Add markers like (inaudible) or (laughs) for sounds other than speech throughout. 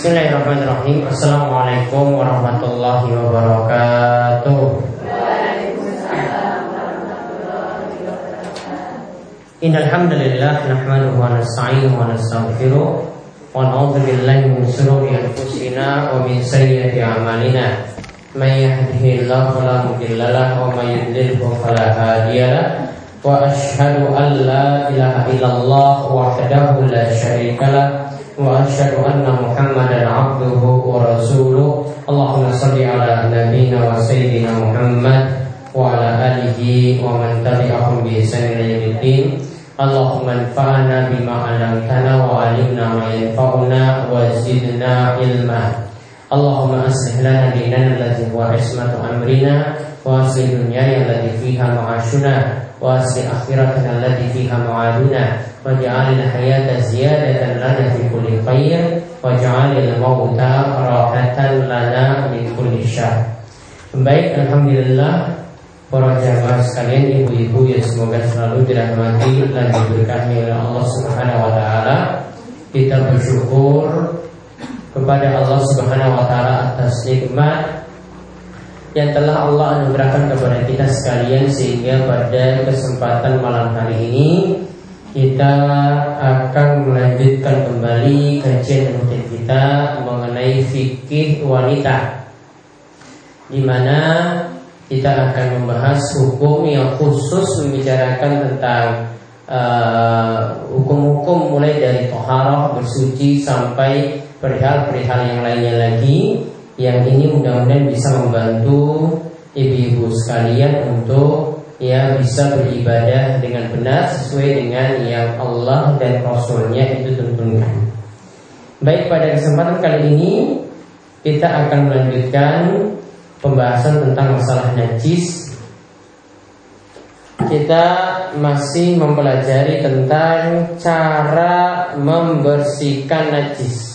Bismillahirrahmanirrahim. Assalamualaikum warahmatullahi wabarakatuh. Innalhamdulillah Nahmaduhu wa nasta'inuhu wa nastaghfiruh Wa na'udhu billahi min sururi anfusina Wa min sayyati amalina. Man yahdihillahu fala mudilla Wa man yudlilhu fala hadiyalah Wa ashhadu an la ilaha illallah Wahdahu la syarika lah وأشهد أن محمدا عبده ورسوله اللهم صل على نبينا وسيدنا محمد وعلى آله ومن تبعهم بإحسان إلى يوم الدين اللهم انفعنا بما علمتنا وعلمنا ما ينفعنا وزدنا علما اللهم أصلح لنا ديننا الذي هو عصمة أمرنا وأصلح دنيانا التي فيها معاشنا وأصلح آخرتنا التي فيها معادنا واجعل الحياة زيادة لنا في كل خير واجعل الموت راحة لنا من كل شر Baik, Alhamdulillah Para jamaah sekalian, ibu-ibu yang semoga selalu dirahmati dan diberkahi oleh Allah Subhanahu wa taala. Kita bersyukur kepada Allah Subhanahu wa taala atas nikmat yang telah Allah anugerahkan kepada kita sekalian sehingga pada kesempatan malam hari ini kita akan melanjutkan kembali kajian rutin kita mengenai fikih wanita di mana kita akan membahas hukum yang khusus membicarakan tentang uh, hukum-hukum uh, mulai dari toharoh bersuci sampai perihal-perihal yang lainnya lagi yang ini mudah-mudahan bisa membantu ibu-ibu sekalian untuk ya bisa beribadah dengan benar sesuai dengan yang Allah dan Rasulnya itu tentukan. Baik pada kesempatan kali ini kita akan melanjutkan pembahasan tentang masalah najis. Kita masih mempelajari tentang cara membersihkan najis.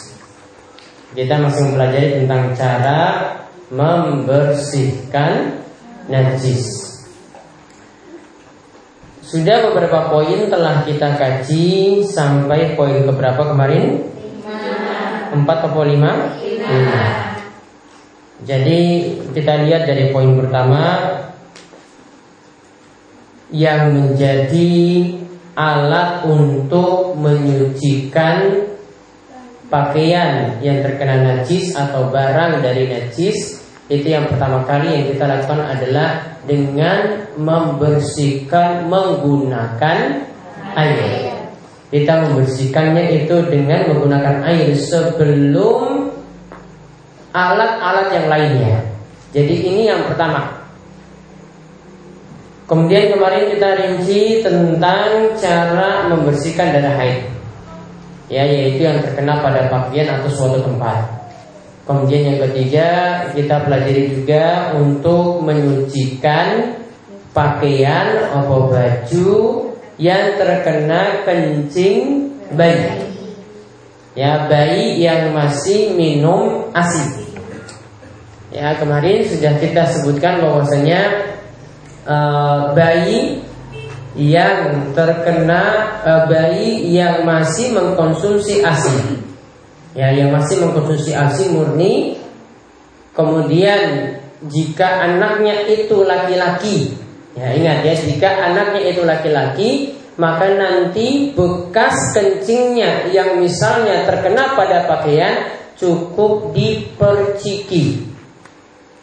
Kita masih mempelajari tentang cara membersihkan najis. Sudah beberapa poin telah kita kaji sampai poin keberapa kemarin? Empat atau lima? Lima. Jadi kita lihat dari poin pertama yang menjadi alat untuk menyucikan pakaian yang terkena najis atau barang dari najis itu yang pertama kali yang kita lakukan adalah dengan membersihkan menggunakan air. Kita membersihkannya itu dengan menggunakan air sebelum alat-alat yang lainnya. Jadi ini yang pertama. Kemudian kemarin kita rinci tentang cara membersihkan darah haid. Ya, yaitu yang terkena pada pakaian atau suatu tempat. Kemudian yang ketiga kita pelajari juga untuk menyucikan pakaian atau baju yang terkena kencing bayi. Ya bayi yang masih minum ASI. Ya kemarin sudah kita sebutkan bahwasanya uh, bayi yang terkena uh, bayi yang masih mengkonsumsi ASI ya yang masih mengkonsumsi ASI murni. Kemudian jika anaknya itu laki-laki ya ingat ya jika anaknya itu laki-laki maka nanti bekas kencingnya yang misalnya terkena pada pakaian cukup diperciki.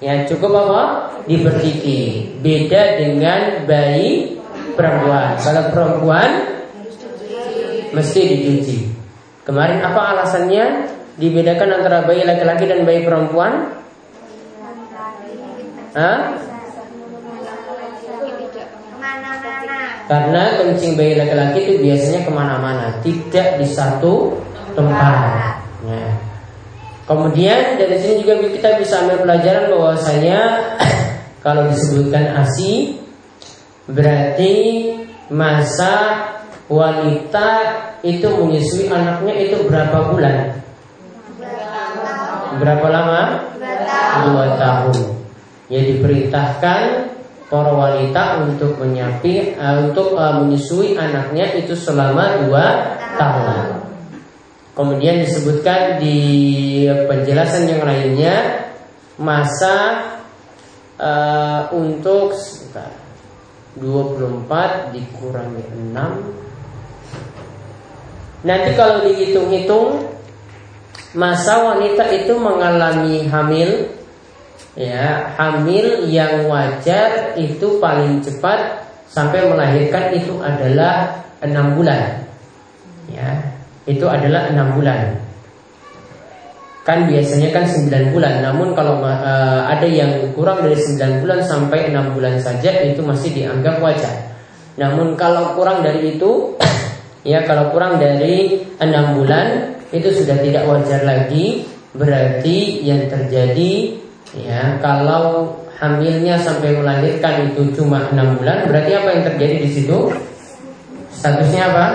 Ya cukup apa? Diperciki. Beda dengan bayi perempuan kalau perempuan mesti dicuci Kemarin apa alasannya dibedakan antara bayi laki-laki dan bayi perempuan? Hah? Karena kencing bayi laki-laki itu biasanya ke mana-mana, tidak di satu tempat. Ya. Kemudian dari sini juga kita bisa ambil pelajaran bahwasanya (coughs) kalau disebutkan asi berarti masa wanita itu menyusui anaknya itu berapa bulan? Berapa lama? Dua tahun. Ya diperintahkan para wanita untuk menyapi uh, untuk uh, menyusui anaknya itu selama dua tahun. Kemudian disebutkan di penjelasan yang lainnya masa uh, untuk sebentar, 24 dikurangi 6 Nanti kalau dihitung-hitung masa wanita itu mengalami hamil ya hamil yang wajar itu paling cepat sampai melahirkan itu adalah enam bulan ya itu adalah enam bulan. Kan biasanya kan 9 bulan, namun kalau uh, ada yang kurang dari 9 bulan sampai 6 bulan saja itu masih dianggap wajar. Namun kalau kurang dari itu, (coughs) ya kalau kurang dari 6 bulan itu sudah tidak wajar lagi, berarti yang terjadi ya kalau hamilnya sampai melahirkan itu cuma 6 bulan, berarti apa yang terjadi di situ? Statusnya apa?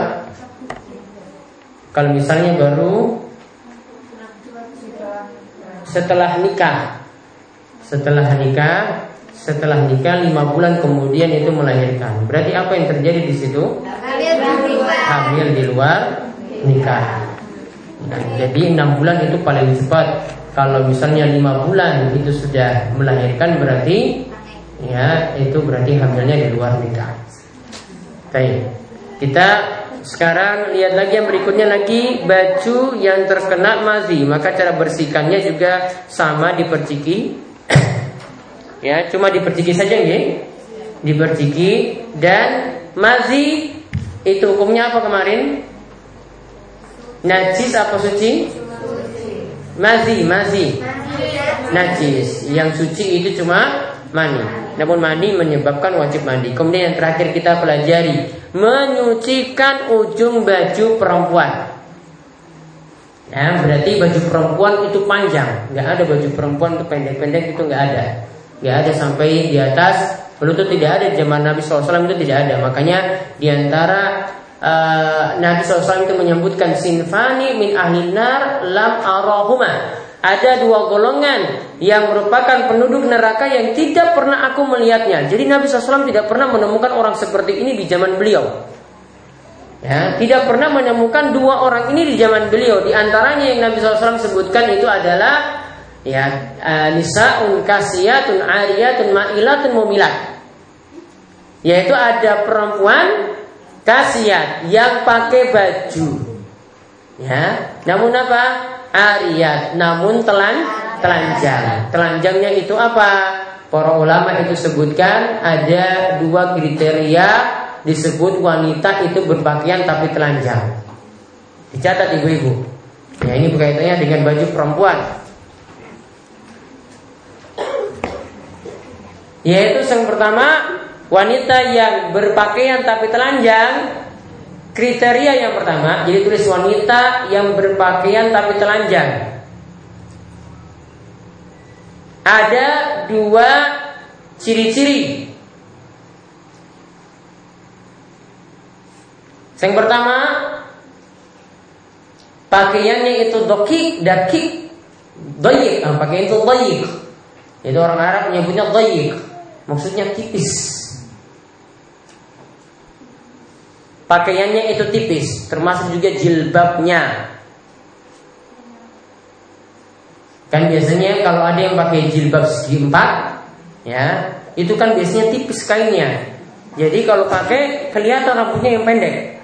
Kalau misalnya baru setelah nikah, setelah nikah, setelah nikah lima bulan kemudian itu melahirkan. Berarti apa yang terjadi di situ? Hamil di luar nikah. Nah, jadi enam bulan itu paling cepat. Kalau misalnya lima bulan itu sudah melahirkan berarti ya itu berarti hamilnya di luar nikah. Baik, kita sekarang lihat lagi yang berikutnya lagi baju yang terkena mazi, maka cara bersihkannya juga sama diperciki. (coughs) ya, cuma diperciki saja nggih. Diperciki dan mazi itu hukumnya apa kemarin? Najis apa suci? Mazi, mazi. Najis. Yang suci itu cuma mani. Namun mani menyebabkan wajib mandi. Kemudian yang terakhir kita pelajari menyucikan ujung baju perempuan. Ya, berarti baju perempuan itu panjang, nggak ada baju perempuan itu pendek-pendek itu nggak ada, nggak ada sampai di atas Berlutut tidak ada zaman Nabi SAW itu tidak ada. Makanya di antara uh, Nabi SAW itu menyebutkan sinfani min ahlinar lam arahuma ada dua golongan yang merupakan penduduk neraka yang tidak pernah aku melihatnya. Jadi Nabi SAW tidak pernah menemukan orang seperti ini di zaman beliau. Ya, tidak pernah menemukan dua orang ini di zaman beliau. Di antaranya yang Nabi SAW sebutkan itu adalah ya nisaun kasiyatun ariyatun ma'ilatun mumilat. Yaitu ada perempuan kasiat yang pakai baju. Ya, namun apa? ariyat namun telan telanjang. Telanjangnya itu apa? Para ulama itu sebutkan ada dua kriteria disebut wanita itu berpakaian tapi telanjang. Dicatat ibu-ibu. Ya ini berkaitannya dengan baju perempuan. Yaitu yang pertama wanita yang berpakaian tapi telanjang Kriteria yang pertama, jadi tulis wanita yang berpakaian tapi telanjang. Ada dua ciri-ciri. Yang pertama, pakaiannya itu dokik, dakik, doyik. Nah, pakaian itu doyik. Itu orang Arab menyebutnya doyik. Maksudnya tipis. Pakaiannya itu tipis, termasuk juga jilbabnya. Kan biasanya kalau ada yang pakai jilbab segi empat, ya itu kan biasanya tipis kainnya. Jadi kalau pakai kelihatan rambutnya yang pendek,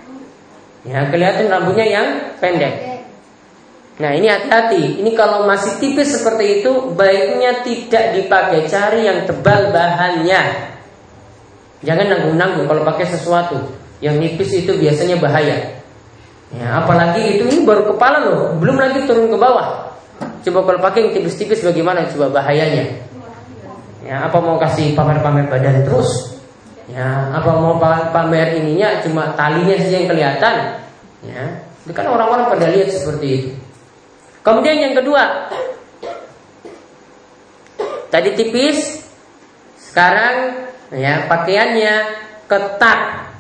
ya kelihatan rambutnya yang pendek. Nah ini hati-hati. Ini kalau masih tipis seperti itu, baiknya tidak dipakai. Cari yang tebal bahannya. Jangan nanggung-nanggung kalau pakai sesuatu. Yang nipis itu biasanya bahaya. Ya, apalagi itu ini baru kepala loh, belum lagi turun ke bawah. Coba kalau pakai yang tipis-tipis bagaimana coba bahayanya? Ya, apa mau kasih pamer-pamer badan terus? Ya, apa mau pamer ininya cuma talinya saja yang kelihatan? Ya, itu kan orang-orang pada lihat seperti itu. Kemudian yang kedua, tadi tipis, sekarang ya pakaiannya ketat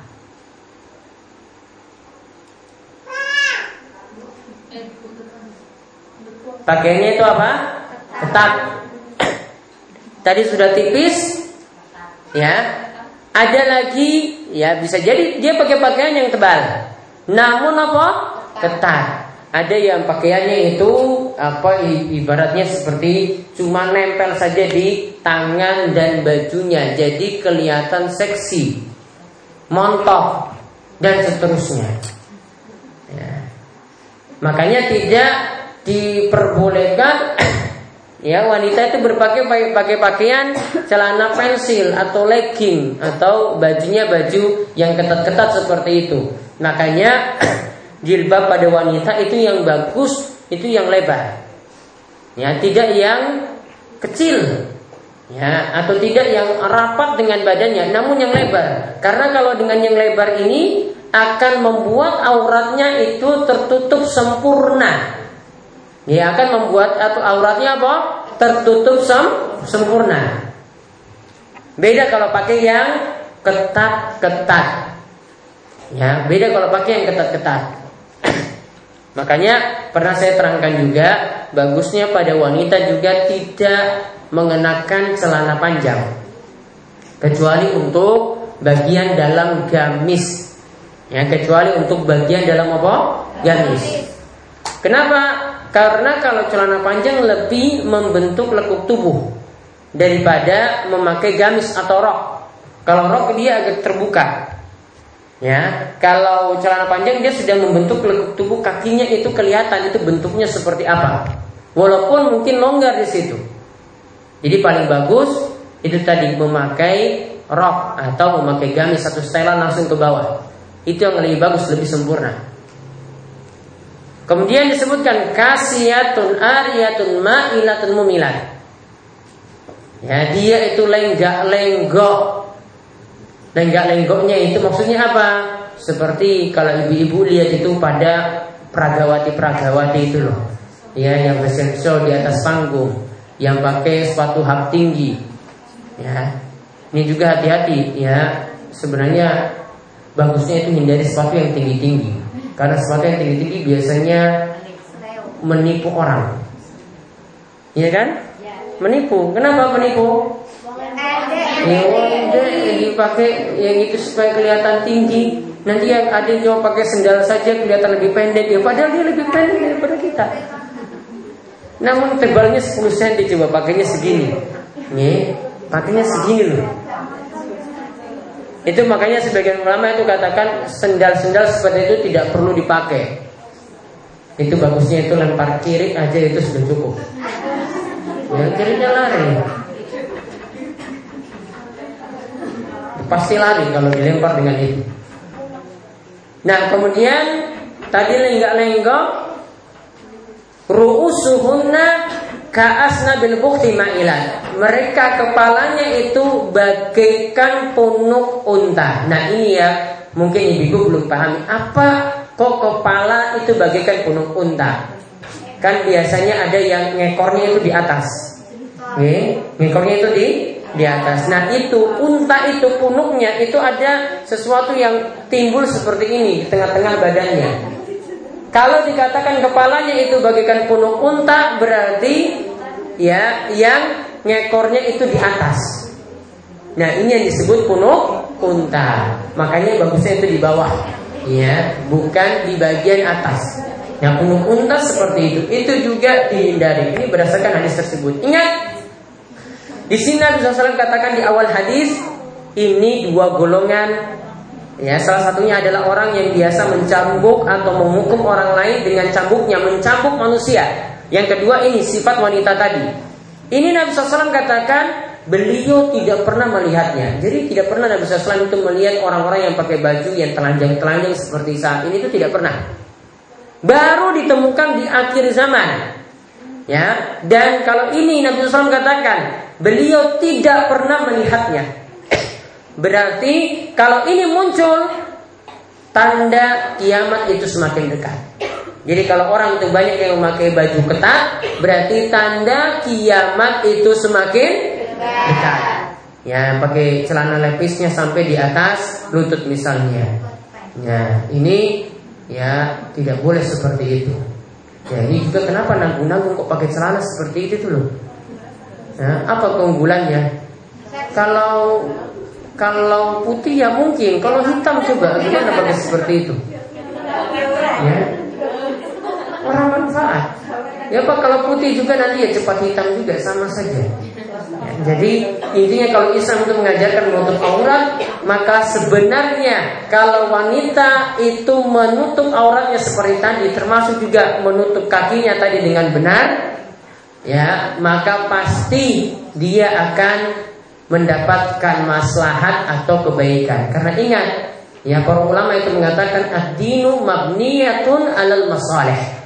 Pakaiannya itu apa? Ketat. Tadi sudah tipis, ya. Ada lagi, ya bisa jadi dia pakai pakaian yang tebal. Namun apa? Ketat. Ada yang pakaiannya itu apa ibaratnya seperti cuma nempel saja di tangan dan bajunya, jadi kelihatan seksi, montok dan seterusnya. Ya. Makanya tidak diperbolehkan (coughs) ya wanita itu berpakai pakai pakaian celana pensil atau legging atau bajunya baju yang ketat-ketat seperti itu. Makanya (coughs) jilbab pada wanita itu yang bagus itu yang lebar. Ya tidak yang kecil ya atau tidak yang rapat dengan badannya namun yang lebar. Karena kalau dengan yang lebar ini akan membuat auratnya itu tertutup sempurna ya akan membuat atau auratnya apa tertutup sem sempurna beda kalau pakai yang ketat-ketat ya beda kalau pakai yang ketat-ketat (clears throat) Makanya pernah saya terangkan juga bagusnya pada wanita juga tidak mengenakan celana panjang kecuali untuk bagian dalam gamis. Ya, kecuali untuk bagian dalam apa? Gamis. Kenapa? Karena kalau celana panjang lebih membentuk lekuk tubuh daripada memakai gamis atau rok. Kalau rok dia agak terbuka. Ya, kalau celana panjang dia sudah membentuk lekuk tubuh kakinya itu kelihatan itu bentuknya seperti apa. Walaupun mungkin longgar di situ. Jadi paling bagus itu tadi memakai rok atau memakai gamis satu setelan langsung ke bawah. Itu yang lebih bagus, lebih sempurna. Kemudian disebutkan kasiyatun ariyatun ma'ilatun mumilat. Ya, dia itu lenggak-lenggok Lenggak-lenggoknya itu maksudnya apa? Seperti kalau ibu-ibu lihat itu pada pragawati-pragawati itu loh. Ya, yang bersensor di atas panggung, yang pakai sepatu hak tinggi. Ya. Ini juga hati-hati ya. Sebenarnya bagusnya itu hindari sepatu yang tinggi-tinggi. Karena sepatu yang tinggi-tinggi biasanya menipu orang. Iya kan? Menipu. Kenapa menipu? yang yang dipakai yang itu supaya kelihatan tinggi nanti yang ada yang pakai sendal saja kelihatan lebih pendek ya padahal dia lebih pendek daripada kita namun tebalnya 10 cm coba pakainya segini nih pakainya segini loh itu makanya sebagian ulama itu katakan sendal-sendal seperti itu tidak perlu dipakai. Itu bagusnya itu lempar kiri aja itu sudah cukup. Yang kirinya lari. Pasti lari kalau dilempar dengan itu. Nah kemudian tadi lenggak-lenggok ru'usuhunna ka'asna bil bukti ma'ilan. Mereka kepalanya itu bagaikan punuk unta. Nah ini ya mungkin ibu belum pahami apa kok kepala itu bagaikan punuk unta. Kan biasanya ada yang ngekornya itu di atas. Nih, ngekornya itu di di atas. Nah itu unta itu punuknya itu ada sesuatu yang timbul seperti ini di tengah-tengah badannya. Kalau dikatakan kepalanya itu bagaikan punuk unta berarti ya yang ngekornya itu di atas. Nah ini yang disebut punuk unta. Makanya bagusnya itu di bawah, ya bukan di bagian atas. Yang punuk unta seperti itu, itu juga dihindari. Ini berdasarkan hadis tersebut. Ingat di sini Nabi SAW katakan di awal hadis ini dua golongan Ya, salah satunya adalah orang yang biasa mencambuk atau menghukum orang lain dengan cambuknya, mencambuk manusia. Yang kedua ini sifat wanita tadi. Ini Nabi SAW katakan beliau tidak pernah melihatnya. Jadi tidak pernah Nabi SAW itu melihat orang-orang yang pakai baju yang telanjang-telanjang seperti saat ini itu tidak pernah. Baru ditemukan di akhir zaman. Ya, dan kalau ini Nabi SAW katakan beliau tidak pernah melihatnya. Berarti kalau ini muncul tanda kiamat itu semakin dekat. Jadi kalau orang itu banyak yang memakai baju ketat, berarti tanda kiamat itu semakin dekat. Ya, pakai celana lepisnya sampai di atas lutut misalnya. Ya, ini ya tidak boleh seperti itu. Ya, juga kenapa nanggung-nanggung kok pakai celana seperti itu tuh loh? Ya, apa keunggulannya? Kalau kalau putih ya mungkin, kalau hitam coba gimana pakai seperti itu? Ya. bermanfaat. Ya Pak kalau putih juga nanti ya cepat hitam juga sama saja. Ya, jadi intinya kalau Islam itu mengajarkan menutup aurat, maka sebenarnya kalau wanita itu menutup auratnya seperti tadi, termasuk juga menutup kakinya tadi dengan benar, ya maka pasti dia akan mendapatkan maslahat atau kebaikan. Karena ingat, ya para ulama itu mengatakan ad-dinu mabniyatun alal masalih.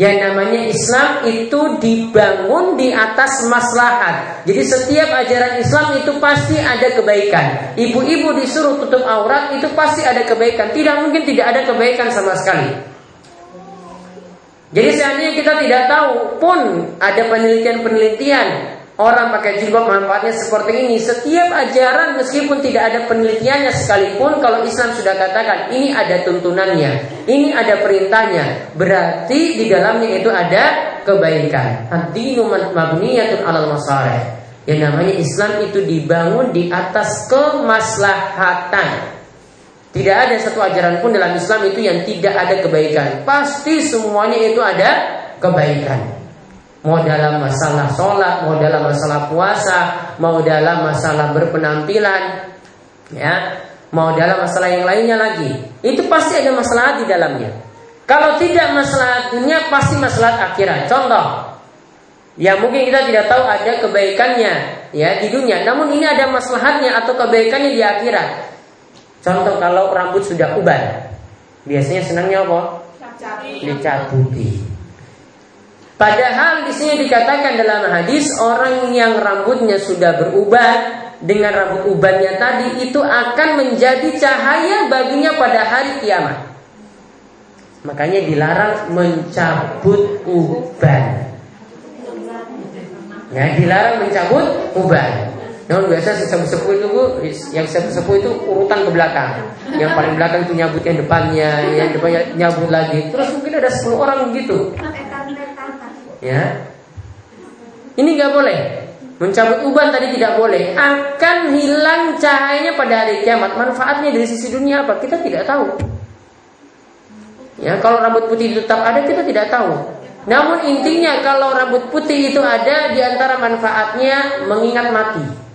Yang namanya Islam itu dibangun di atas maslahat. Jadi setiap ajaran Islam itu pasti ada kebaikan. Ibu-ibu disuruh tutup aurat itu pasti ada kebaikan. Tidak mungkin tidak ada kebaikan sama sekali. Jadi seandainya kita tidak tahu pun ada penelitian-penelitian orang pakai jilbab manfaatnya seperti ini. Setiap ajaran meskipun tidak ada penelitiannya sekalipun kalau Islam sudah katakan ini ada tuntunannya, ini ada perintahnya, berarti di dalamnya itu ada kebaikan. Ad-dinu mabniyatun 'alal masalih. Yang namanya Islam itu dibangun di atas kemaslahatan. Tidak ada satu ajaran pun dalam Islam itu yang tidak ada kebaikan. Pasti semuanya itu ada kebaikan. Mau dalam masalah sholat, mau dalam masalah puasa, mau dalam masalah berpenampilan, ya, mau dalam masalah yang lainnya lagi. Itu pasti ada masalah di dalamnya. Kalau tidak masalah dunia, pasti masalah akhirat. Contoh, ya mungkin kita tidak tahu ada kebaikannya ya di dunia, namun ini ada maslahatnya atau kebaikannya di akhirat. Contoh kalau rambut sudah uban, biasanya senangnya apa? Dicabuti. Padahal di sini dikatakan dalam hadis orang yang rambutnya sudah berubah dengan rambut ubannya tadi itu akan menjadi cahaya baginya pada hari kiamat. Makanya dilarang mencabut uban. Ya, dilarang mencabut uban. Namun biasa sesepuh itu bu, yang sesepuh itu urutan ke belakang. Yang paling belakang itu nyabut yang depannya, yang depannya nyabut lagi. Terus mungkin ada 10 orang begitu. Ya. Ini nggak boleh. Mencabut uban tadi tidak boleh. Akan hilang cahayanya pada hari kiamat. Manfaatnya dari sisi dunia apa? Kita tidak tahu. Ya, kalau rambut putih tetap ada kita tidak tahu. Namun intinya kalau rambut putih itu ada di antara manfaatnya mengingat mati.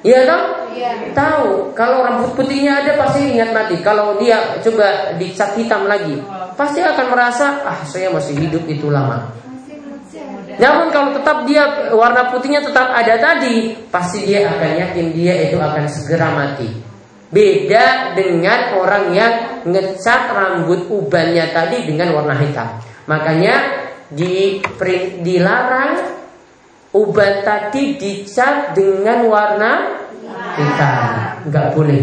Iya toh? Iya. Tahu kalau rambut putihnya ada pasti ingat mati. Kalau dia coba dicat hitam lagi, pasti akan merasa ah saya masih hidup itu lama. Namun kalau tetap dia warna putihnya tetap ada tadi, pasti dia akan yakin dia itu akan segera mati. Beda dengan orang yang ngecat rambut ubannya tadi dengan warna hitam. Makanya di, dilarang Uban tadi dicat dengan warna hitam, nggak boleh.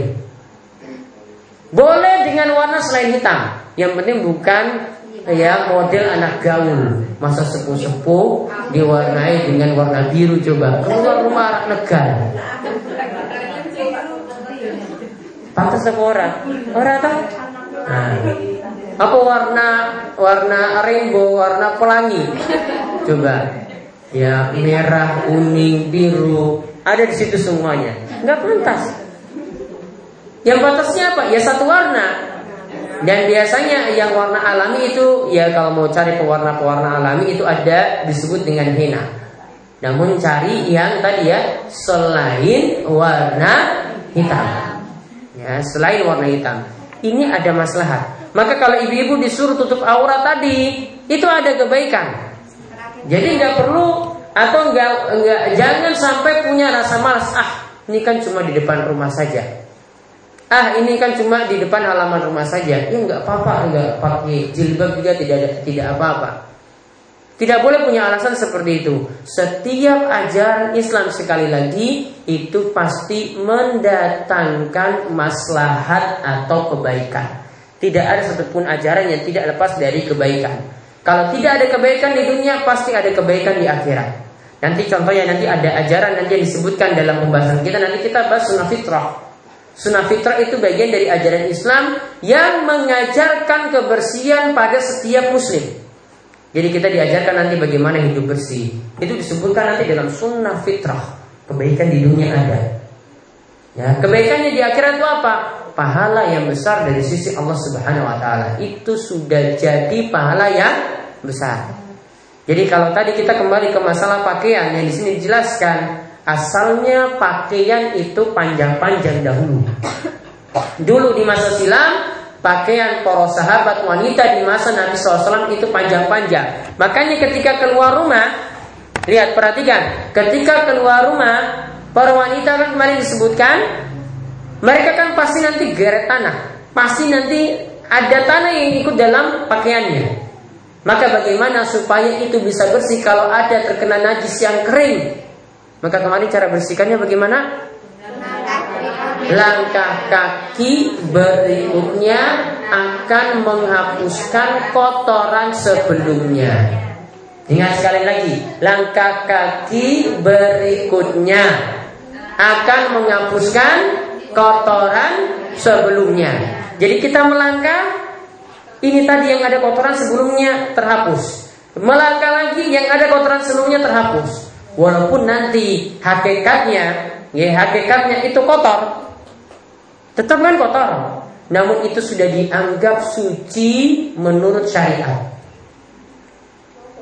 Boleh dengan warna selain hitam. Yang penting bukan ya model anak gaul. Masa sepuh-sepuh diwarnai dengan warna biru coba. Keluar rumah negara pantas apa orang. Orang tahu apa warna warna rainbow warna pelangi? Coba ya merah, kuning, biru, ada di situ semuanya. Nggak pantas. Yang pantasnya apa? Ya satu warna. Dan biasanya yang warna alami itu ya kalau mau cari pewarna-pewarna alami itu ada disebut dengan henna. Namun cari yang tadi ya selain warna hitam. Ya, selain warna hitam. Ini ada masalah. Maka kalau ibu-ibu disuruh tutup aurat tadi, itu ada kebaikan. Jadi nggak perlu atau nggak nggak jangan sampai punya rasa malas. Ah, ini kan cuma di depan rumah saja. Ah, ini kan cuma di depan halaman rumah saja. Ya nggak apa-apa, nggak pakai jilbab juga tidak tidak apa-apa. Tidak boleh punya alasan seperti itu. Setiap ajaran Islam sekali lagi itu pasti mendatangkan maslahat atau kebaikan. Tidak ada satupun ajaran yang tidak lepas dari kebaikan. Kalau tidak ada kebaikan di dunia, pasti ada kebaikan di akhirat. Nanti contohnya nanti ada ajaran nanti yang disebutkan dalam pembahasan kita nanti kita bahas sunnah fitrah. Sunnah fitrah itu bagian dari ajaran Islam yang mengajarkan kebersihan pada setiap muslim. Jadi kita diajarkan nanti bagaimana hidup bersih. Itu disebutkan nanti dalam sunnah fitrah. Kebaikan di dunia ada. Ya, kebaikannya di akhirat itu apa? pahala yang besar dari sisi Allah Subhanahu wa taala. Itu sudah jadi pahala yang besar. Jadi kalau tadi kita kembali ke masalah pakaian yang di sini dijelaskan asalnya pakaian itu panjang-panjang dahulu. Dulu di masa silam pakaian para sahabat wanita di masa Nabi SAW itu panjang-panjang. Makanya ketika keluar rumah, lihat perhatikan, ketika keluar rumah para wanita kan kemarin disebutkan mereka kan pasti nanti geret tanah, pasti nanti ada tanah yang ikut dalam pakaiannya. Maka bagaimana supaya itu bisa bersih kalau ada terkena najis yang kering? Maka kemarin cara bersihkannya bagaimana? Langkah kaki berikutnya akan menghapuskan kotoran sebelumnya. Ingat sekali lagi, langkah kaki berikutnya akan menghapuskan kotoran sebelumnya. Jadi kita melangkah ini tadi yang ada kotoran sebelumnya terhapus. Melangkah lagi yang ada kotoran sebelumnya terhapus. Walaupun nanti hakikatnya, ya hakikatnya itu kotor, tetap kan kotor. Namun itu sudah dianggap suci menurut syariat.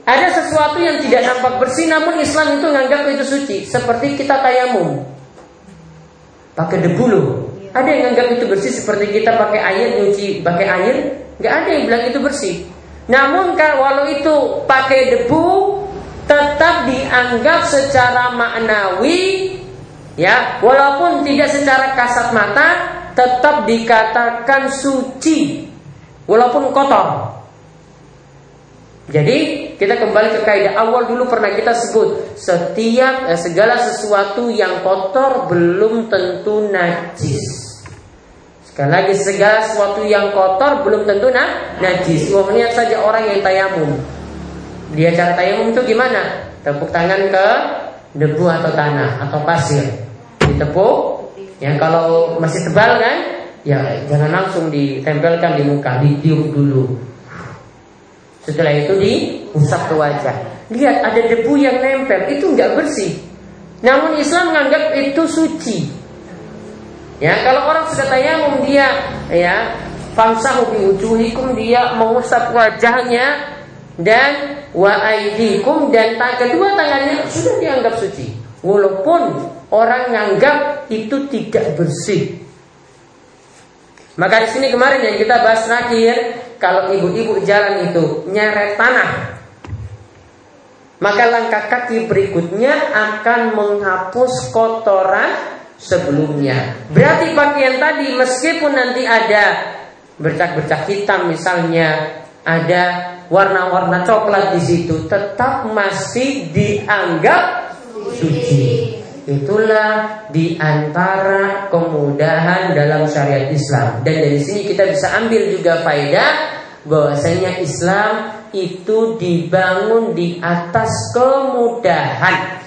Ada sesuatu yang tidak nampak bersih namun Islam itu menganggap itu suci. Seperti kita tayamum. Pakai debu loh. Ada yang menganggap itu bersih seperti kita pakai air nyuci pakai air Gak ada yang bilang itu bersih. Namun kan walau itu pakai debu tetap dianggap secara maknawi ya walaupun tidak secara kasat mata tetap dikatakan suci walaupun kotor. Jadi kita kembali ke kaidah awal dulu pernah kita sebut setiap eh, segala sesuatu yang kotor belum tentu najis. Sekali lagi segala sesuatu yang kotor belum tentu nah, najis. Wah lihat saja orang yang tayamum. Dia cara tayamum itu gimana? Tepuk tangan ke debu atau tanah atau pasir. Ditepuk. Yang kalau masih tebal kan, ya jangan langsung ditempelkan di muka, ditiup dulu. Setelah itu diusap ke wajah. Lihat ada debu yang nempel, itu nggak bersih. Namun Islam menganggap itu suci. Ya, kalau orang sudah tayamum dia ya famsahu bi wujuhikum dia mengusap wajahnya dan wa aidikum dan kedua tangannya sudah dianggap suci. Walaupun orang menganggap itu tidak bersih. Maka di sini kemarin yang kita bahas terakhir, kalau ibu-ibu jalan itu nyeret tanah, maka langkah kaki berikutnya akan menghapus kotoran sebelumnya. Berarti pakaian tadi meskipun nanti ada bercak-bercak hitam misalnya, ada warna-warna coklat di situ, tetap masih dianggap suci. Itulah di antara kemudahan dalam syariat Islam. Dan dari sini kita bisa ambil juga faedah bahwasanya Islam itu dibangun di atas kemudahan.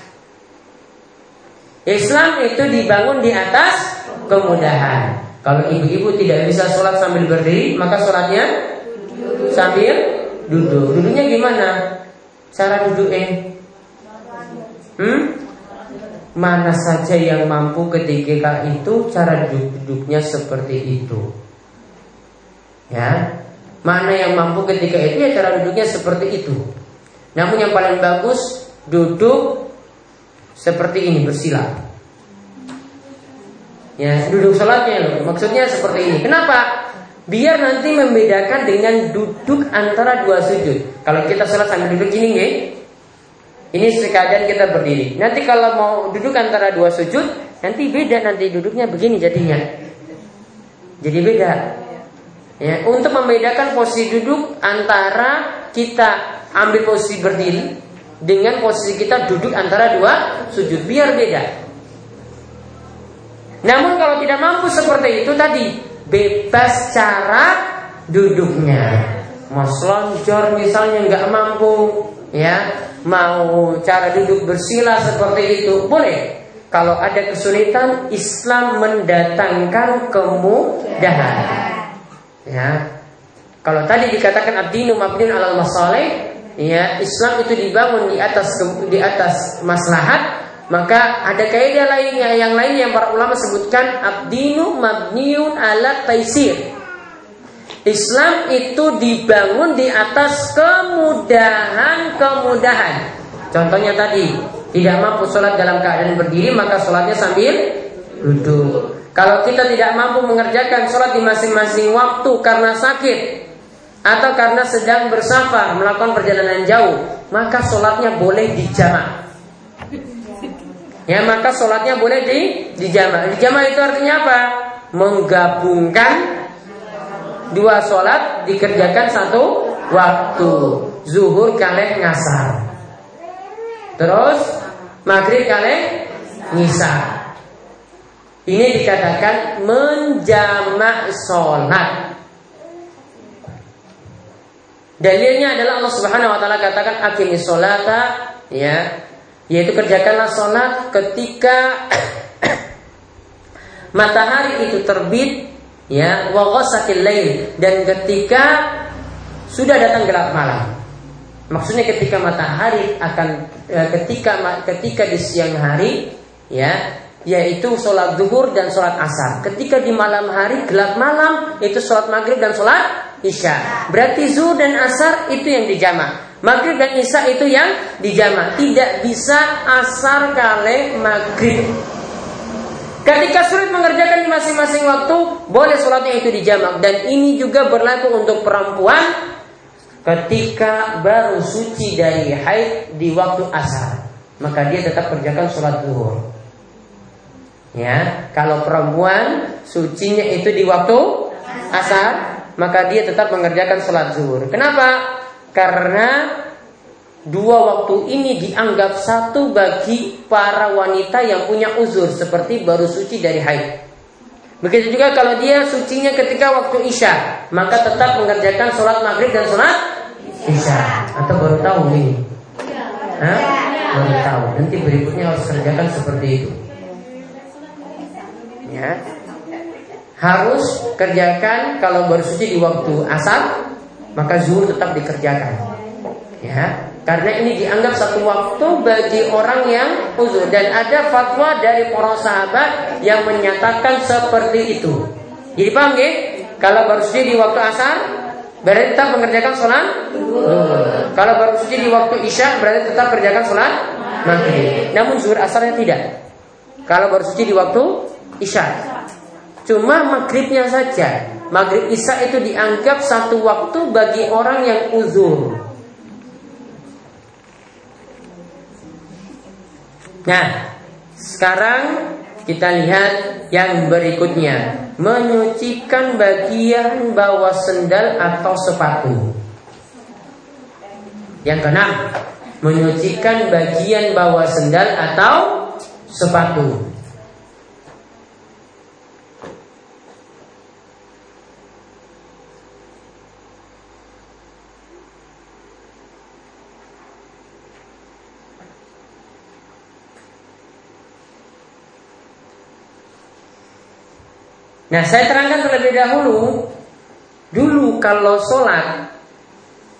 Islam itu dibangun di atas kemudahan. Kalau ibu-ibu tidak bisa sholat sambil berdiri, maka sholatnya sambil duduk. Duduknya gimana? Cara duduknya? Hmm? Mana saja yang mampu ketika itu cara duduknya seperti itu. Ya, mana yang mampu ketika itu ya cara duduknya seperti itu. Namun yang paling bagus duduk seperti ini bersila. Ya, duduk sholatnya loh. Maksudnya seperti ini. Kenapa? Biar nanti membedakan dengan duduk antara dua sujud. Kalau kita sholat sambil duduk gini, ya, ini sekadar kita berdiri. Nanti kalau mau duduk antara dua sujud, nanti beda nanti duduknya begini jadinya. Jadi beda. Ya, untuk membedakan posisi duduk antara kita ambil posisi berdiri dengan posisi kita duduk antara dua sujud biar beda. Namun kalau tidak mampu seperti itu tadi bebas cara duduknya. Mau selonjor misalnya nggak mampu ya mau cara duduk bersila seperti itu boleh. Kalau ada kesulitan Islam mendatangkan kemudahan. Ya. Kalau tadi dikatakan ad-dinu mabniun alal masalih ya Islam itu dibangun di atas di atas maslahat Maka ada kaidah lainnya yang lain yang para ulama sebutkan abdinu mabniun ala taisir. Islam itu dibangun di atas kemudahan-kemudahan. Contohnya tadi, tidak mampu sholat dalam keadaan berdiri maka sholatnya sambil duduk. Kalau kita tidak mampu mengerjakan sholat di masing-masing waktu karena sakit atau karena sedang bersafar melakukan perjalanan jauh, maka sholatnya boleh dijamak. Ya maka sholatnya boleh di dijamak. Dijamak itu artinya apa? Menggabungkan dua sholat dikerjakan satu waktu. Zuhur kalian ngasar. Terus maghrib kalian nisa. Ini dikatakan menjamak sholat. Dalilnya adalah Allah Subhanahu wa taala katakan aqimis sholata ya yaitu kerjakanlah sholat ketika (coughs) matahari itu terbit ya waghasatil lail dan ketika sudah datang gelap malam. Maksudnya ketika matahari akan eh, ketika ketika di siang hari ya yaitu sholat zuhur dan sholat asar. Ketika di malam hari gelap malam itu sholat maghrib dan sholat isya. Berarti zuhur dan asar itu yang dijamak. Maghrib dan Isya itu yang dijamak. Tidak bisa asar kale maghrib. Ketika sulit mengerjakan di masing-masing waktu, boleh sholatnya itu dijamak. Dan ini juga berlaku untuk perempuan ketika baru suci dari haid di waktu asar. Maka dia tetap kerjakan sholat zuhur. Ya, kalau perempuan sucinya itu di waktu asar, maka dia tetap mengerjakan sholat zuhur. Kenapa? Karena dua waktu ini dianggap satu bagi para wanita yang punya uzur seperti baru suci dari haid. Begitu juga kalau dia sucinya ketika waktu isya, maka tetap mengerjakan sholat maghrib dan sholat isya. Atau baru tahu ini? Hah? Baru tahu. Nanti berikutnya harus kerjakan seperti itu. Ya. Harus kerjakan kalau baru suci di waktu asar, maka zuhur tetap dikerjakan. Ya, karena ini dianggap satu waktu bagi orang yang uzur dan ada fatwa dari para sahabat yang menyatakan seperti itu. Jadi paham ya? Kalau baru suci di waktu asar berarti tetap mengerjakan sholat Kalau baru suci di waktu isya berarti tetap kerjakan sholat maghrib. Namun zuhur asarnya tidak. Kalau baru suci di waktu isya. Cuma maghribnya saja. Maghrib Isya itu dianggap satu waktu bagi orang yang uzur. Nah, sekarang kita lihat yang berikutnya. Menyucikan bagian bawah sendal atau sepatu. Yang keenam Menyucikan bagian bawah sendal atau sepatu Nah saya terangkan terlebih dahulu. Dulu kalau sholat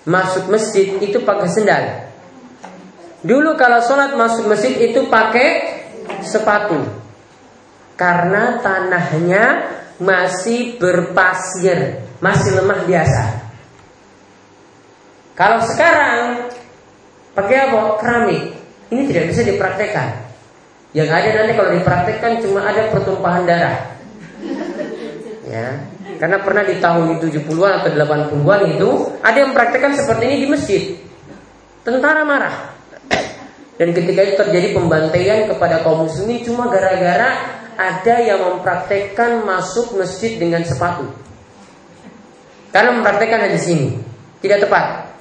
Masuk masjid itu pakai sendal. Dulu kalau sholat masuk masjid itu pakai sepatu. Karena tanahnya masih berpasir Masih lemah biasa. Kalau sekarang Pakai apa? Keramik. Ini tidak bisa dipraktekkan. Yang ada nanti kalau dipraktekkan cuma ada pertumpahan darah Ya. Karena pernah di tahun 70-an atau 80-an itu ada yang mempraktekkan seperti ini di masjid. Tentara marah. Dan ketika itu terjadi pembantaian kepada kaum muslimin cuma gara-gara ada yang mempraktekkan masuk masjid dengan sepatu. Karena mempraktekkan di sini. Tidak tepat.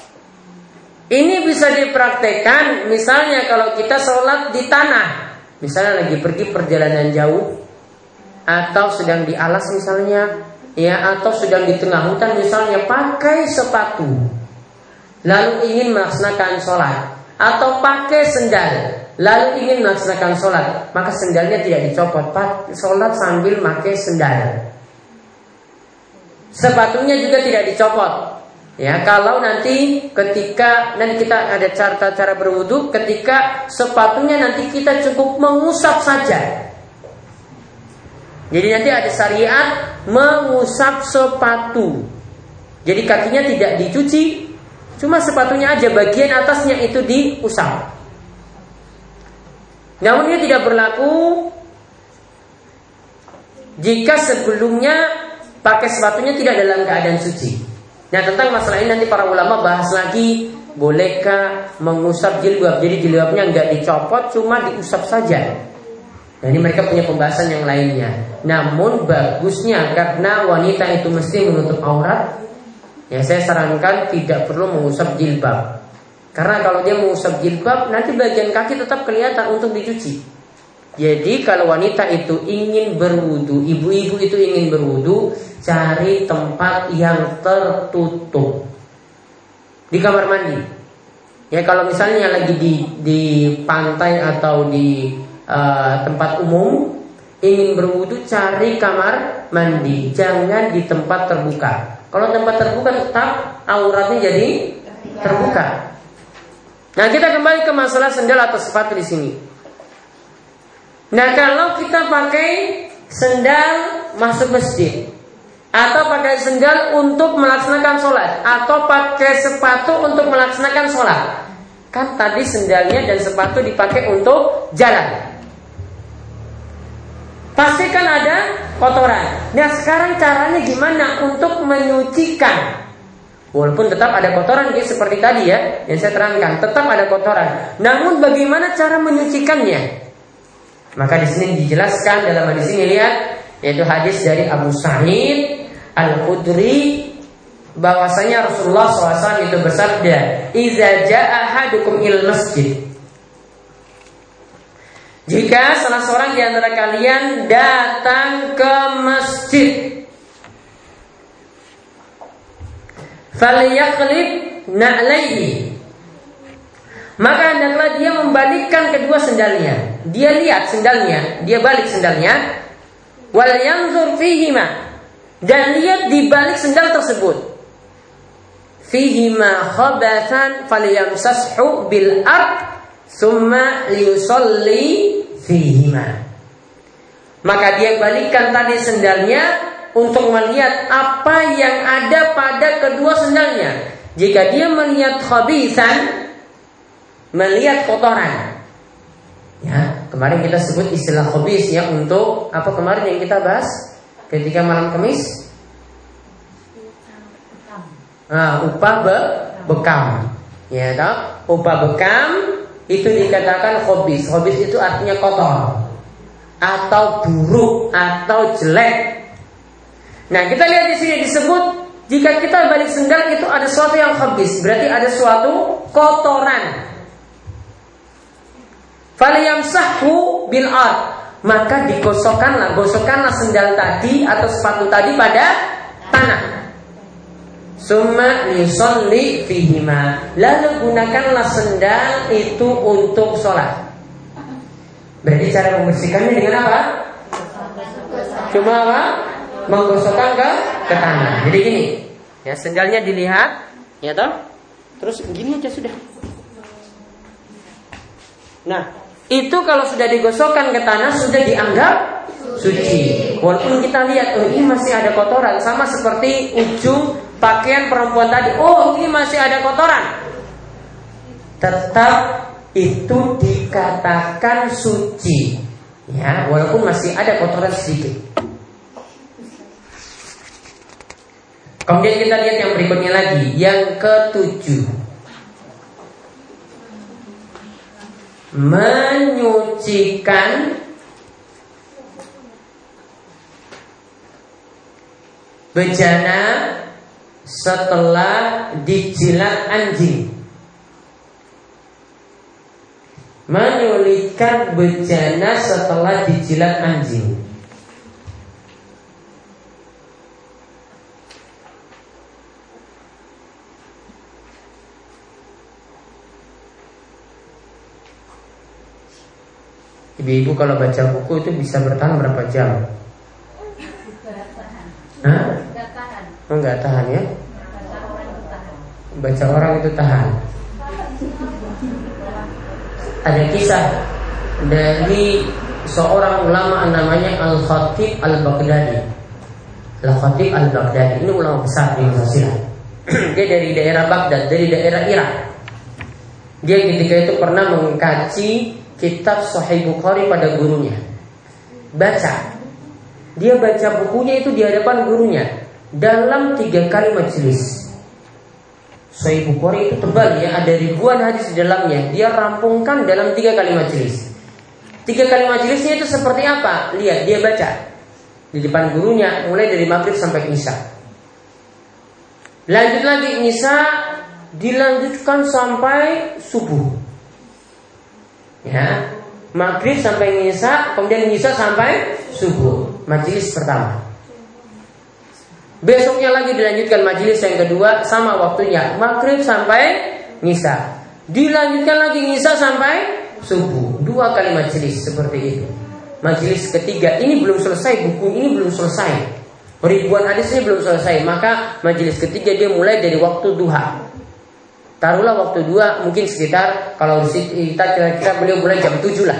Ini bisa dipraktekkan misalnya kalau kita sholat di tanah. Misalnya lagi pergi perjalanan jauh atau sedang di alas misalnya ya atau sedang di tengah hutan misalnya pakai sepatu. Lalu ingin melaksanakan sholat. Atau pakai sendal. Lalu ingin melaksanakan sholat. Maka sendalnya tidak dicopot. Sholat sambil pakai sendal. Sepatunya juga tidak dicopot. Ya, kalau nanti ketika nanti kita ada cara cara berwudu ketika sepatunya nanti kita cukup mengusap saja. Jadi nanti ada syariat mengusap sepatu. Jadi kakinya tidak dicuci, cuma sepatunya aja bagian atasnya itu diusap. Namun ini tidak berlaku jika sebelumnya pakai sepatunya tidak dalam keadaan suci. Nah tentang masalah ini nanti para ulama bahas lagi bolehkah mengusap jilbab. Jadi jilbabnya nggak dicopot, cuma diusap saja. Nah ini mereka punya pembahasan yang lainnya. Namun bagusnya karena wanita itu mesti menutup aurat, ya saya sarankan tidak perlu mengusap jilbab. Karena kalau dia mengusap jilbab, nanti bagian kaki tetap kelihatan untuk dicuci. Jadi kalau wanita itu ingin berwudu, ibu-ibu itu ingin berwudu, cari tempat yang tertutup di kamar mandi. Ya kalau misalnya lagi di di pantai atau di uh, tempat umum ingin berwudu cari kamar mandi, jangan di tempat terbuka. Kalau tempat terbuka tetap auratnya jadi terbuka. Nah kita kembali ke masalah sendal atau sepatu di sini. Nah kalau kita pakai sendal masuk masjid atau pakai sendal untuk melaksanakan sholat atau pakai sepatu untuk melaksanakan sholat kan tadi sendalnya dan sepatu dipakai untuk jalan pasti kan ada kotoran nah sekarang caranya gimana untuk menyucikan Walaupun tetap ada kotoran gitu seperti tadi ya yang saya terangkan, tetap ada kotoran. Namun bagaimana cara menyucikannya? Maka di sini dijelaskan dalam hadis ini lihat yaitu hadis dari Abu Sa'id Al-Khudri bahwasanya Rasulullah SAW itu bersabda, "Iza ja'a il masjid." Jika salah seorang di antara kalian datang ke masjid, falyaqlib na'laihi maka hendaklah dia membalikkan kedua sendalnya. Dia lihat sendalnya, dia balik sendalnya. Wal yanzur fihima dan lihat di balik sendal tersebut. Fihima khabathan falyamsashu bil ard summa liyusalli fihima. Maka dia balikkan tadi sendalnya untuk melihat apa yang ada pada kedua sendalnya. Jika dia melihat khabisan, melihat kotoran. Ya, kemarin kita sebut istilah khobis ya untuk apa kemarin yang kita bahas ketika malam Kamis? Nah, upah be bekam. Ya, toh? Upah bekam itu dikatakan khobis. Khobis itu artinya kotor atau buruk atau jelek. Nah, kita lihat di sini disebut jika kita balik sendal itu ada sesuatu yang habis, berarti ada suatu kotoran. Faliyamsahu bil ard maka digosokkanlah gosokkanlah sendal tadi atau sepatu tadi pada tanah. Summa yusolli fihima. Lalu gunakanlah sendal itu untuk sholat. Berarti cara membersihkannya dengan apa? Cuma apa? Menggosokkan ke, ke tanah. Jadi gini, ya sendalnya dilihat, ya toh. Terus gini aja sudah. Nah, itu kalau sudah digosokkan ke tanah sudah dianggap suci. Walaupun kita lihat oh ini masih ada kotoran sama seperti ujung pakaian perempuan tadi. Oh ini masih ada kotoran. Tetap itu dikatakan suci. Ya, walaupun masih ada kotoran sedikit. Kemudian kita lihat yang berikutnya lagi, yang ketujuh. menyucikan bejana setelah dijilat anjing. Menyulitkan bejana setelah dijilat anjing. Ibu-ibu kalau baca buku itu bisa bertahan berapa jam? Hah? Oh, enggak tahan ya? baca orang itu tahan. Ada kisah dari seorang ulama namanya Al Khatib Al Baghdadi. Al Khatib Al Baghdadi ini ulama besar di Mesir. (clears throat) Dia dari daerah Baghdad, dari daerah Irak. Dia ketika itu pernah mengkaji kitab Sahih Bukhari pada gurunya. Baca. Dia baca bukunya itu di hadapan gurunya dalam tiga kali majelis. Sahih Bukhari itu tebal ya, ada ribuan hadis di dalamnya. Dia rampungkan dalam tiga kali majelis. Tiga kali majelisnya itu seperti apa? Lihat, dia baca di depan gurunya mulai dari maghrib sampai isya. Lanjut lagi isya dilanjutkan sampai subuh. Ya, maghrib sampai isya, kemudian isya sampai subuh. Majelis pertama. Besoknya lagi dilanjutkan majelis yang kedua sama waktunya maghrib sampai nisa. Dilanjutkan lagi nisa sampai subuh. Dua kali majelis seperti itu. Majelis ketiga ini belum selesai buku ini belum selesai. Ribuan hadis ini belum selesai. Maka majelis ketiga dia mulai dari waktu duha. Taruhlah waktu dua mungkin sekitar kalau kita kira-kira beliau mulai jam tujuh lah.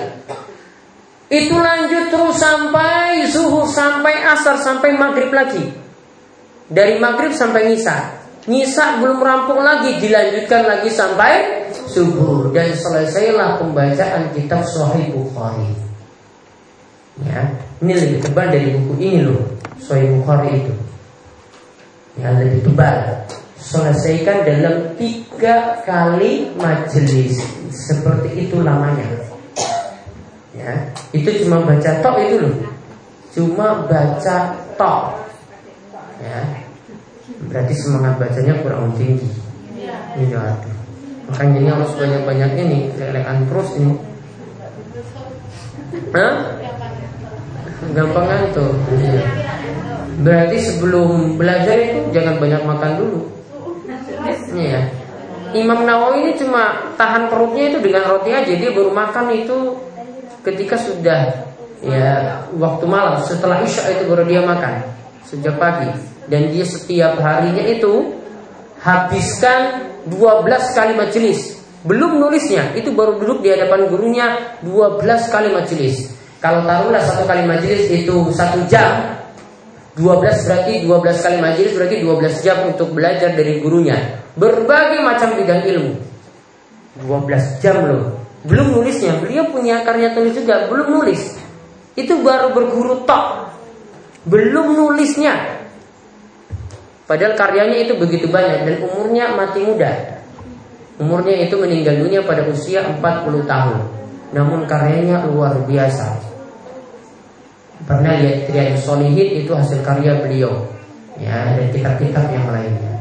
Itu lanjut terus sampai zuhur sampai asar sampai maghrib lagi. Dari maghrib sampai nisa. Nisa belum rampung lagi dilanjutkan lagi sampai subuh dan selesailah pembacaan kitab Sahih Bukhari. Ya, ini lebih tebal dari buku ini loh, Sahih Bukhari itu. Ya, lebih tebal selesaikan dalam tiga kali majelis seperti itu lamanya ya itu cuma baca tok itu loh cuma baca tok ya. Berarti semangat bacanya kurang tinggi. Ini aduh makanya ini harus banyak-banyak ini lelekan terus ini. Hah? gampang ngantuk. Iya. berarti sebelum belajar itu jangan banyak makan dulu. Iya. Imam Nawawi ini cuma tahan perutnya itu dengan roti aja. Dia baru makan itu ketika sudah ya waktu malam. Setelah isya itu baru dia makan sejak pagi dan dia setiap harinya itu habiskan 12 kali majelis belum nulisnya itu baru duduk di hadapan gurunya 12 kali majelis kalau taruhlah satu kali majelis itu satu jam 12 berarti 12 kali majelis berarti 12 jam untuk belajar dari gurunya. Berbagai macam bidang ilmu. 12 jam loh. Belum nulisnya, beliau punya karya tulis juga, belum nulis. Itu baru berguru tok. Belum nulisnya. Padahal karyanya itu begitu banyak dan umurnya mati muda. Umurnya itu meninggal dunia pada usia 40 tahun. Namun karyanya luar biasa. Pernah lihat Riyadus Solihin itu hasil karya beliau Ya dan kitab-kitab yang lainnya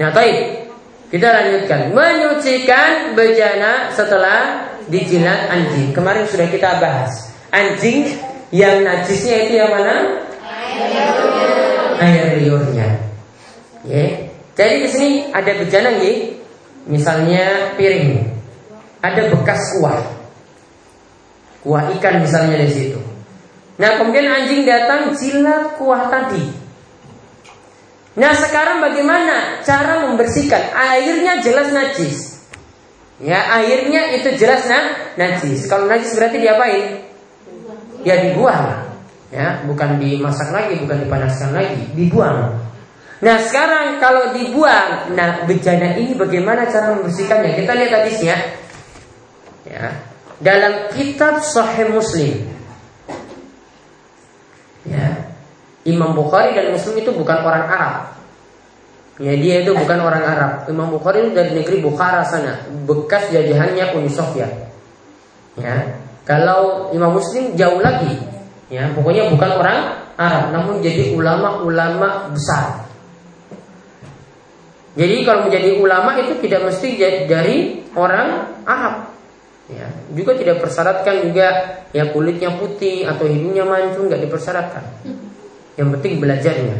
Nah baik Kita lanjutkan Menyucikan bejana setelah dijilat anjing Kemarin sudah kita bahas Anjing yang najisnya itu yang mana? Air liurnya ya. Jadi di sini ada bejana nih Misalnya piring Ada bekas kuah Kuah ikan misalnya di situ. Nah kemudian anjing datang jilat kuah tadi. Nah sekarang bagaimana cara membersihkan? Airnya jelas najis. Ya airnya itu jelas nah, najis. Kalau najis berarti diapain? Ya dibuang. Ya bukan dimasak lagi, bukan dipanaskan lagi, dibuang. Nah sekarang kalau dibuang, nah bejana ini bagaimana cara membersihkannya? Kita lihat hadisnya. Ya, dalam kitab Sahih Muslim. Ya. Imam Bukhari dan Muslim itu bukan orang Arab. Ya, dia itu bukan orang Arab. Imam Bukhari itu dari negeri Bukhara sana, bekas jajahannya Uni Soviet. Ya. Kalau Imam Muslim jauh lagi. Ya, pokoknya bukan orang Arab, namun jadi ulama-ulama besar. Jadi kalau menjadi ulama itu tidak mesti dari orang Arab. Ya, juga tidak persyaratkan juga ya kulitnya putih atau hidungnya mancung nggak dipersyaratkan. Yang penting belajarnya.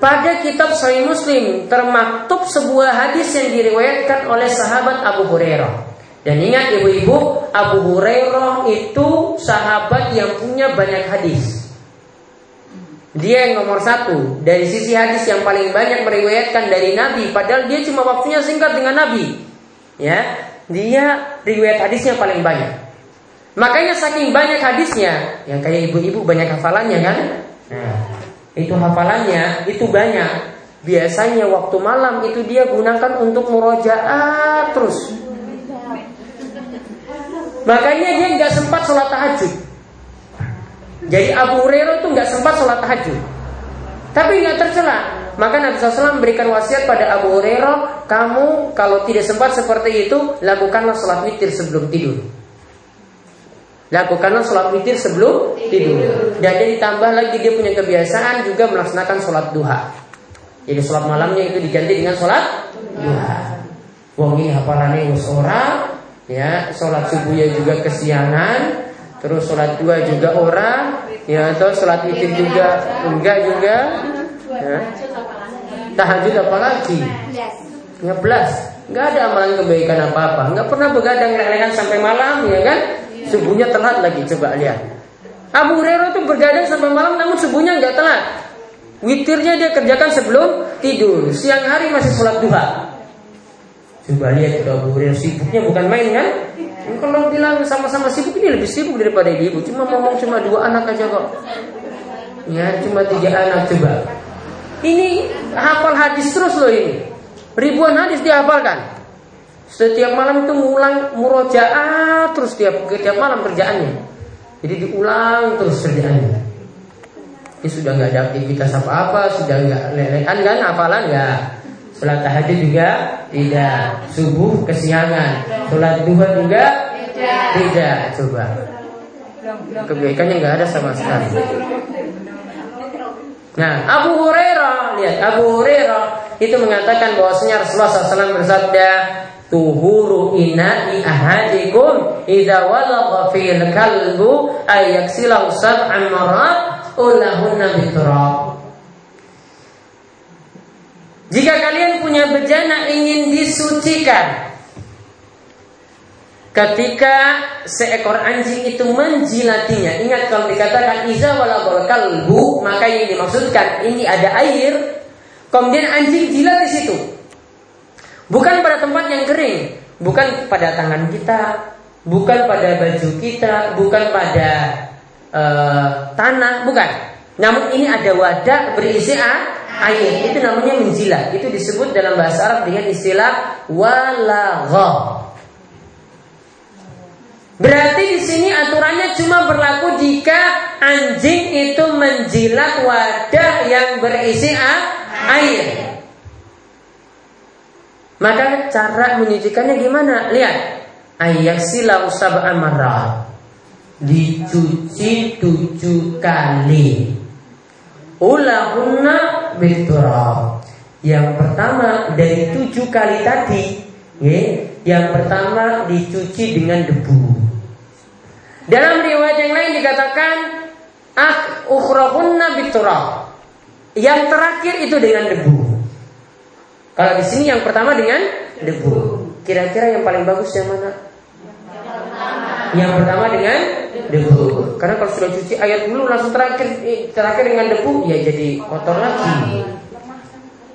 Pada kitab Sahih Muslim termaktub sebuah hadis yang diriwayatkan oleh sahabat Abu Hurairah. Dan ingat ibu-ibu, Abu Hurairah itu sahabat yang punya banyak hadis. Dia yang nomor satu dari sisi hadis yang paling banyak meriwayatkan dari Nabi, padahal dia cuma waktunya singkat dengan Nabi. Ya, dia riwayat hadisnya paling banyak. Makanya saking banyak hadisnya, yang kayak ibu-ibu banyak hafalannya kan? Nah, itu hafalannya itu banyak. Biasanya waktu malam itu dia gunakan untuk murojaah terus. Makanya dia nggak sempat sholat tahajud. Jadi Abu Hurairah itu nggak sempat sholat tahajud. Tapi nggak tercela. Maka Nabi SAW memberikan wasiat pada Abu Hurairah, kamu kalau tidak sempat seperti itu, lakukanlah sholat witir sebelum tidur. Lakukanlah sholat witir sebelum tidur. Dan dia ditambah lagi dia punya kebiasaan juga melaksanakan sholat duha. Jadi sholat malamnya itu diganti dengan sholat duha. Wong ini hafalannya ora, ya sholat subuhnya juga kesiangan, Terus sholat dua juga orang Ya atau sholat witir juga Enggak juga ya. Tahajud apa lagi Ngeblas Enggak ada amalan kebaikan apa-apa. Enggak pernah begadang lelehan sampai malam ya kan? Subuhnya telat lagi coba lihat. Abu Hurairah itu bergadang sampai malam Namun subuhnya enggak telat. Witirnya dia kerjakan sebelum tidur. Siang hari masih sholat duha Coba lihat itu Abu Hurairah sibuknya bukan main kan kalau bilang sama-sama sibuk ini lebih sibuk daripada ibu. Cuma ngomong cuma dua anak aja kok. Ya cuma tiga anak coba. Ini hafal hadis terus loh ini. Ribuan hadis dihafalkan. Setiap malam itu ngulang murojaah terus tiap tiap malam kerjaannya. Jadi diulang terus kerjaannya. Ini sudah nggak ada aktivitas apa-apa, sudah nggak lelehan kan hafalan ya. Sholat tahajud juga tidak. Subuh kesiangan. Sholat duha juga tidak. Coba. Kebaikannya nggak ada sama sekali. Nah, Abu Hurairah, lihat Abu Hurairah itu mengatakan bahwasanya Rasulullah SAW bersabda, tuhuru ina'i ahadikum idza walagha fil kalbu ayaksilahu sab'an marat ulahunna biturab. Jika kalian punya bejana ingin disucikan Ketika seekor anjing itu menjilatinya Ingat kalau dikatakan Iza wala kalbu Maka yang dimaksudkan ini ada air. Kemudian anjing jilat di situ. Bukan pada tempat yang kering Bukan pada tangan kita Bukan pada baju kita Bukan pada uh, tanah Bukan. Namun ini ada wadah berisi air itu namanya menjilat itu disebut dalam bahasa Arab dengan istilah walagha Berarti di sini aturannya cuma berlaku jika anjing itu menjilat wadah yang berisi air. Maka cara menyucikannya gimana? Lihat. Ayaksila usab amarah. Dicuci tujuh kali. Ulahunna biturab. Yang pertama dari tujuh kali tadi, ya, yang pertama dicuci dengan debu. Dalam riwayat yang lain dikatakan ah ukhrahunna. Yang terakhir itu dengan debu. Kalau di sini yang pertama dengan debu. Kira-kira yang paling bagus yang mana? Yang pertama dengan debu. Karena kalau sudah cuci ayat dulu langsung terakhir eh, terakhir dengan debu ya jadi kotor lagi.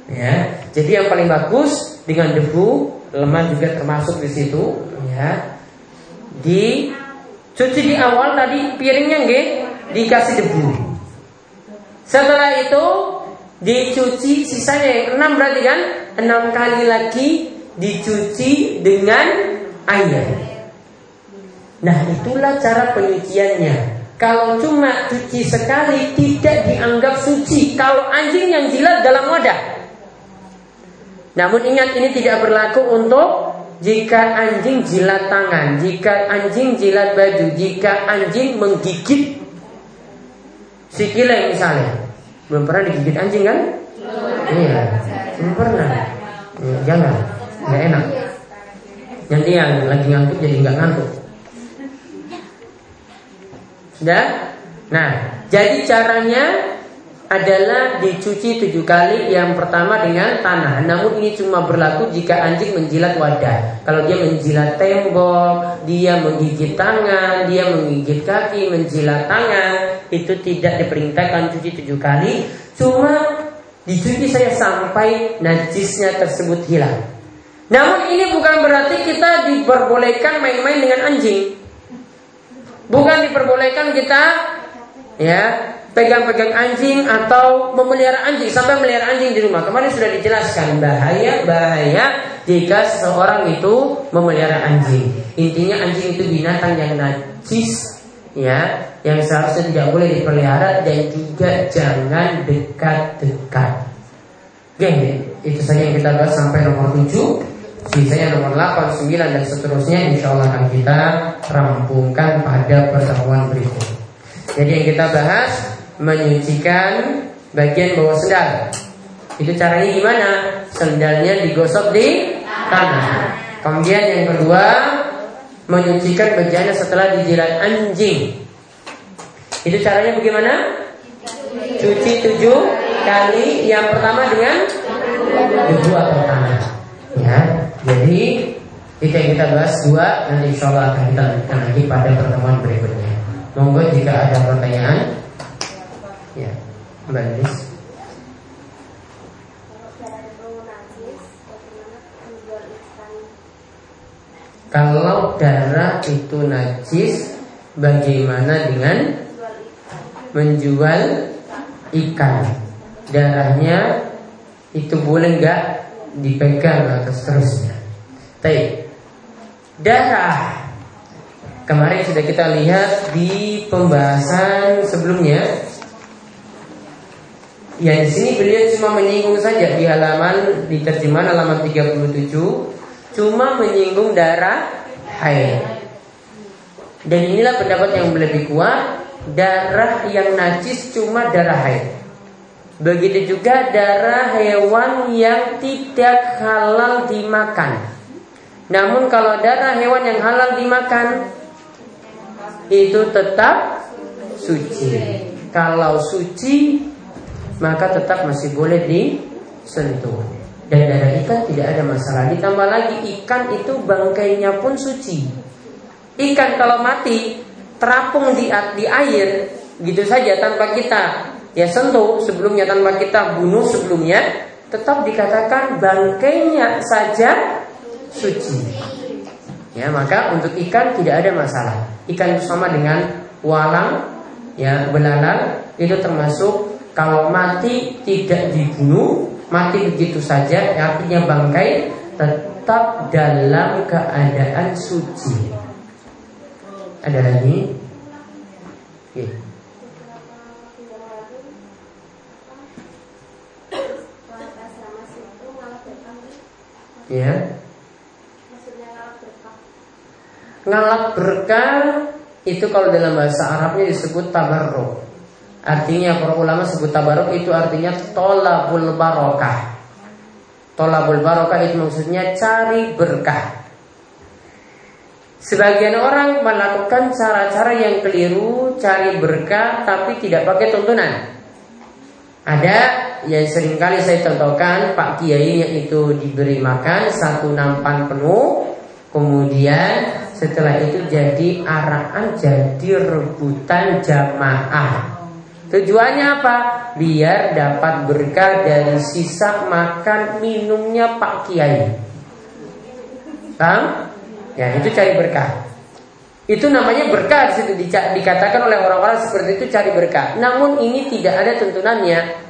Ya, jadi yang paling bagus dengan debu, lemah juga termasuk di situ, ya. Di cuci di awal tadi piringnya nggih dikasih debu. Setelah itu dicuci sisanya yang enam berarti kan enam kali lagi dicuci dengan air. Nah itulah cara penyuciannya Kalau cuma cuci sekali tidak dianggap suci. Kalau anjing yang jilat dalam wadah. Namun ingat ini tidak berlaku untuk Jika anjing jilat tangan Jika anjing jilat baju Jika anjing menggigit Sikile misalnya. Belum pernah digigit anjing kan? Iya Belum pernah. Ya, Jangan. Gak enak. Nanti yang lagi ngantuk jadi nggak ngantuk Sudah? Nah, jadi caranya adalah dicuci tujuh kali. Yang pertama dengan tanah. Namun ini cuma berlaku jika anjing menjilat wadah. Kalau dia menjilat tembok, dia menggigit tangan, dia menggigit kaki, menjilat tangan Itu tidak diperintahkan cuci tujuh kali. Cuma dicuci saya sampai najisnya tersebut hilang. Namun ini bukan berarti kita diperbolehkan main-main dengan anjing Bukan diperbolehkan kita ya pegang-pegang anjing atau memelihara anjing sampai melihara anjing di rumah. Kemarin sudah dijelaskan bahaya bahaya jika seseorang itu memelihara anjing. Intinya anjing itu binatang yang najis ya, yang seharusnya tidak boleh dipelihara dan juga jangan dekat-dekat. Oke, itu saja yang kita bahas sampai nomor 7 Sisanya nomor 8, 9 dan seterusnya Insya Allah akan kita rampungkan pada pertemuan berikut Jadi yang kita bahas menyucikan bagian bawah sendal. Itu caranya gimana? Sendalnya digosok di tanah. Kemudian yang kedua, menyucikan bagiannya setelah dijilat anjing. Itu caranya bagaimana? Cuci tujuh kali. Yang pertama dengan debu atau tanah. Ya, jadi itu yang kita bahas dua nanti insya Allah akan kita lanjutkan lagi pada pertemuan berikutnya. Monggo jika ada pertanyaan. Ya, Mbak Kalau darah itu najis, bagaimana dengan menjual ikan? Darahnya itu boleh nggak dipegang atau seterusnya? Tapi darah kemarin sudah kita lihat di pembahasan sebelumnya Ya di sini beliau cuma menyinggung saja di halaman di terjemahan halaman 37 cuma menyinggung darah haid. Dan inilah pendapat yang lebih kuat, darah yang najis cuma darah haid. Begitu juga darah hewan yang tidak halal dimakan. Namun kalau darah hewan yang halal dimakan itu tetap suci. Kalau suci maka tetap masih boleh disentuh. Dan darah ikan tidak ada masalah. Ditambah lagi ikan itu bangkainya pun suci. Ikan kalau mati terapung di di air gitu saja tanpa kita ya sentuh sebelumnya tanpa kita bunuh sebelumnya tetap dikatakan bangkainya saja suci. Ya, maka untuk ikan tidak ada masalah. Ikan itu sama dengan walang, ya belalang itu termasuk kalau mati tidak dibunuh, mati begitu saja, artinya bangkai tetap dalam keadaan suci. Ada lagi? Oke. Ya. Ngalap berkah itu kalau dalam bahasa Arabnya disebut tabarruk. Artinya para ulama sebut tabaruk itu artinya tolabul barokah. Tolabul barokah itu maksudnya cari berkah. Sebagian orang melakukan cara-cara yang keliru, cari berkah tapi tidak pakai tuntunan. Ada yang sering kali saya contohkan Pak Kiai itu diberi makan satu nampan penuh Kemudian setelah itu jadi arahan jadi rebutan jamaah Tujuannya apa? Biar dapat berkah dari sisa makan minumnya Pak Kiai. Paham? Ya itu cari berkah. Itu namanya berkah di situ dikatakan oleh orang-orang seperti itu cari berkah. Namun ini tidak ada tuntunannya.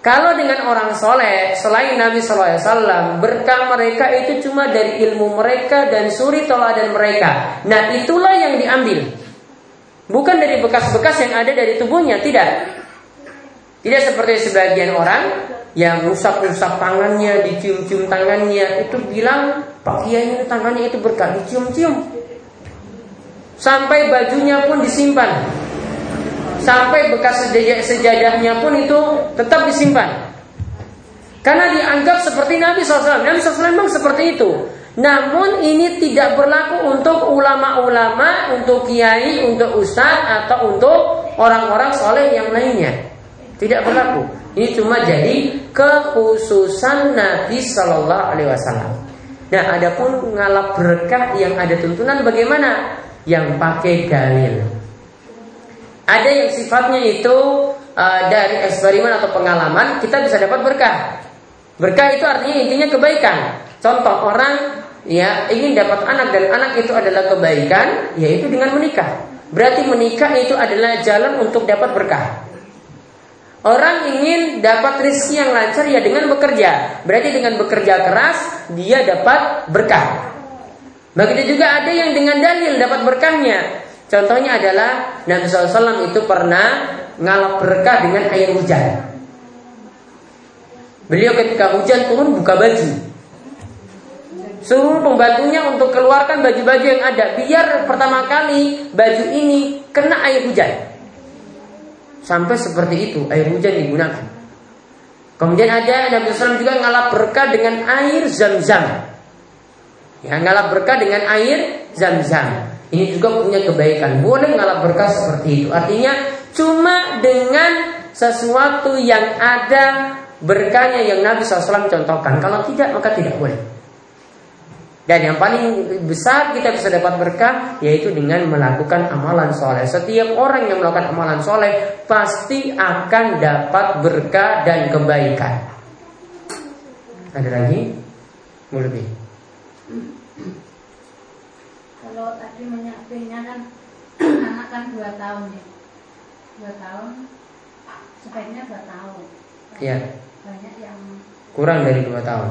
Kalau dengan orang soleh selain Nabi SAW berkah mereka itu cuma dari ilmu mereka dan suri toladan mereka. Nah itulah yang diambil. Bukan dari bekas-bekas yang ada dari tubuhnya, tidak. Tidak seperti sebagian orang yang rusak-rusak tangannya, dicium-cium tangannya, itu bilang Pak Kiai tangannya itu berkah, dicium-cium. Sampai bajunya pun disimpan. Sampai bekas sejadahnya pun itu tetap disimpan. Karena dianggap seperti Nabi SAW. Nabi SAW memang seperti itu. Namun ini tidak berlaku untuk ulama-ulama, untuk kiai, untuk ustadz atau untuk orang-orang soleh yang lainnya. Tidak berlaku. Ini cuma jadi kekhususan Nabi Shallallahu Alaihi Wasallam. Nah, adapun ngalap berkah yang ada tuntunan bagaimana? Yang pakai dalil. Ada yang sifatnya itu uh, dari eksperimen atau pengalaman kita bisa dapat berkah. Berkah itu artinya intinya kebaikan. Contoh orang ya ingin dapat anak dan anak itu adalah kebaikan, yaitu dengan menikah. Berarti menikah itu adalah jalan untuk dapat berkah. Orang ingin dapat rezeki yang lancar ya dengan bekerja. Berarti dengan bekerja keras dia dapat berkah. Begitu juga ada yang dengan dalil dapat berkahnya. Contohnya adalah Nabi SAW itu pernah ngalap berkah dengan air hujan. Beliau ketika hujan turun buka baju. Suruh pembantunya untuk keluarkan baju-baju yang ada biar pertama kali baju ini kena air hujan. Sampai seperti itu air hujan digunakan. Kemudian ada Nabi SAW juga ngalap berkah dengan air zam-zam. Ya, ngalap berkah dengan air zam-zam. Ini juga punya kebaikan. Boleh ngalap berkah seperti itu. Artinya cuma dengan sesuatu yang ada berkahnya yang Nabi SAW contohkan. Kalau tidak maka tidak boleh. Dan yang paling besar kita bisa dapat berkah yaitu dengan melakukan amalan soleh. Setiap orang yang melakukan amalan soleh pasti akan dapat berkah dan kebaikan. Ada lagi? Mau lebih? Kalau tadi menyaktinya kan (clears throat) anak kan dua tahun ya, dua tahun sebaiknya dua tahun. Iya. Banyak yang Kurang dari dua tahun.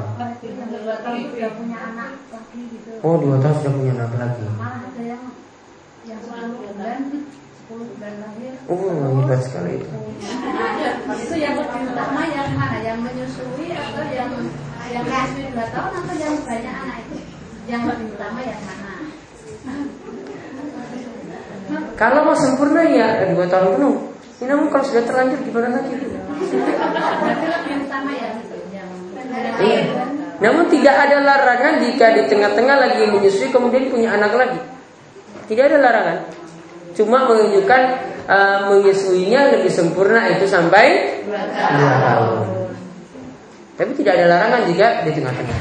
Oh dua tahun sudah punya anak lagi. Oh hebat sekali itu. (laughs) Itu yang pertama yang mana? Yang menyusui atau yang yang menyusui dua tahun atau yang banyak anak itu? Yang lebih utama yang mana? Kalau mau sempurna ya dua tahun penuh. Ini namun kalau sudah terlanjur gimana lagi? Ya Iya. Namun tidak ada larangan jika di tengah-tengah lagi menyusui kemudian punya anak lagi. Tidak ada larangan. Cuma menunjukkan uh, menyusuinya lebih sempurna itu sampai dua tahun. Tapi tidak ada larangan jika di tengah-tengah.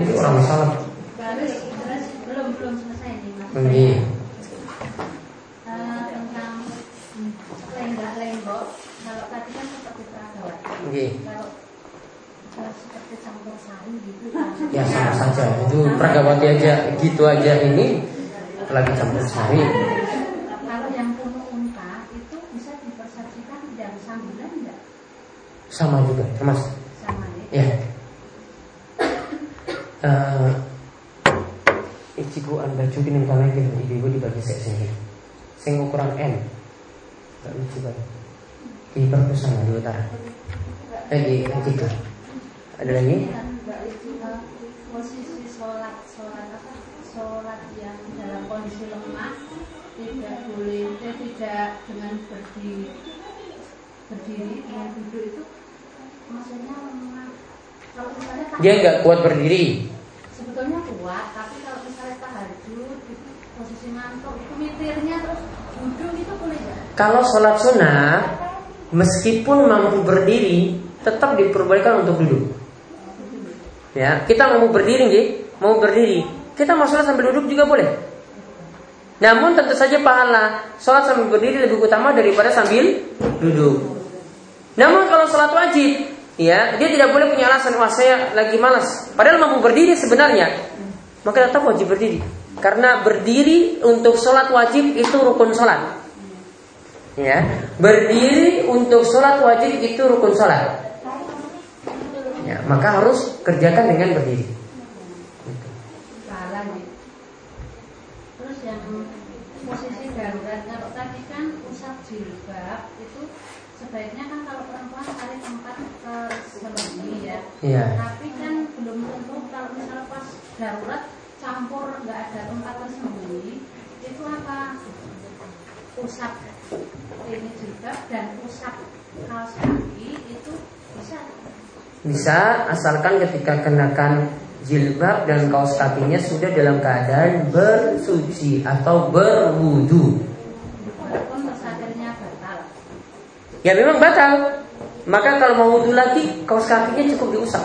Ini orang salah. Nih. Uh, tentang lenggak-lenggok, kalau tadi kan seperti perawat. Kalau gitu. Ya sama saja itu pragawati aja gitu aja ini lagi campur sari. Kalau yang penuh unta itu bisa dipersepsikan dari sambilan enggak? Sama juga termasuk. Sama ya. Ya. Uh, (coughs) Ichigo baju kini misalnya gitu ibu-ibu dibagi saya sini. Sing ukuran M. Gak lucu banget. Di perpustakaan di utara. Eh di itu. Ada lagi? Posisi sholat sholat apa? Sholat yang dalam kondisi lemah tidak boleh, eh, tidak dengan berdiri berdiri dengan duduk itu maksudnya lemah. Dia nggak kuat berdiri. Sebetulnya kuat, tapi kalau misalnya tahajud itu posisi ngantuk itu mitirnya terus duduk itu boleh ya? Kalau sholat sunnah meskipun mampu berdiri tetap diperbolehkan untuk duduk. Ya, kita mau berdiri nih, mau berdiri. Kita mau sholat sambil duduk juga boleh. Namun tentu saja pahala sholat sambil berdiri lebih utama daripada sambil duduk. Namun kalau sholat wajib, ya dia tidak boleh punya alasan wah saya lagi malas. Padahal mampu berdiri sebenarnya, maka tetap wajib berdiri. Karena berdiri untuk sholat wajib itu rukun sholat. Ya, berdiri untuk sholat wajib itu rukun sholat ya, maka harus kerjakan dengan berdiri. Terus yang posisi darurat kalau tadi kan usap jilbab itu sebaiknya kan kalau perempuan tarik tempat ke selebih ya. Iya. Tapi kan belum tentu kalau misal pas darurat campur nggak ada tempat tersembunyi itu apa usap ini jilbab dan usap kaos kaki itu bisa bisa asalkan ketika kenakan jilbab dan kaos kakinya sudah dalam keadaan bersuci atau berwudu. Ya memang batal. Maka kalau mau wudhu lagi, kaos kakinya cukup diusap.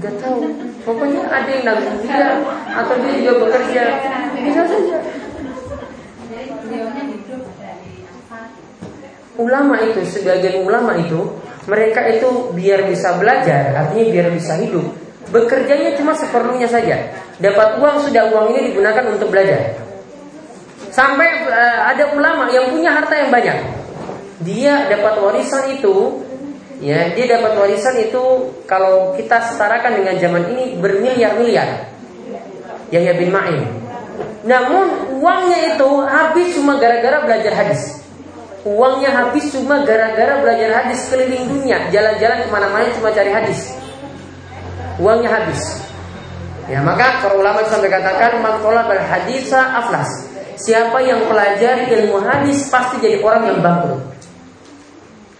Gak tahu. Pokoknya ada yang nanggung dia atau dia juga bekerja. Bisa saja. Ulama itu, sebagian ulama itu, mereka itu biar bisa belajar, artinya biar bisa hidup. Bekerjanya cuma seperlunya saja. Dapat uang sudah uang ini digunakan untuk belajar. Sampai uh, ada ulama yang punya harta yang banyak. Dia dapat warisan itu Ya, dia dapat warisan itu kalau kita setarakan dengan zaman ini bermiliar-miliar. Yahya bin Ma'in. Namun uangnya itu habis cuma gara-gara belajar hadis. Uangnya habis cuma gara-gara belajar hadis keliling dunia, jalan-jalan ke mana-mana cuma cari hadis. Uangnya habis. Ya maka para ulama sampai katakan mantola hadisa aflas. Siapa yang pelajari ilmu hadis pasti jadi orang yang bangkrut.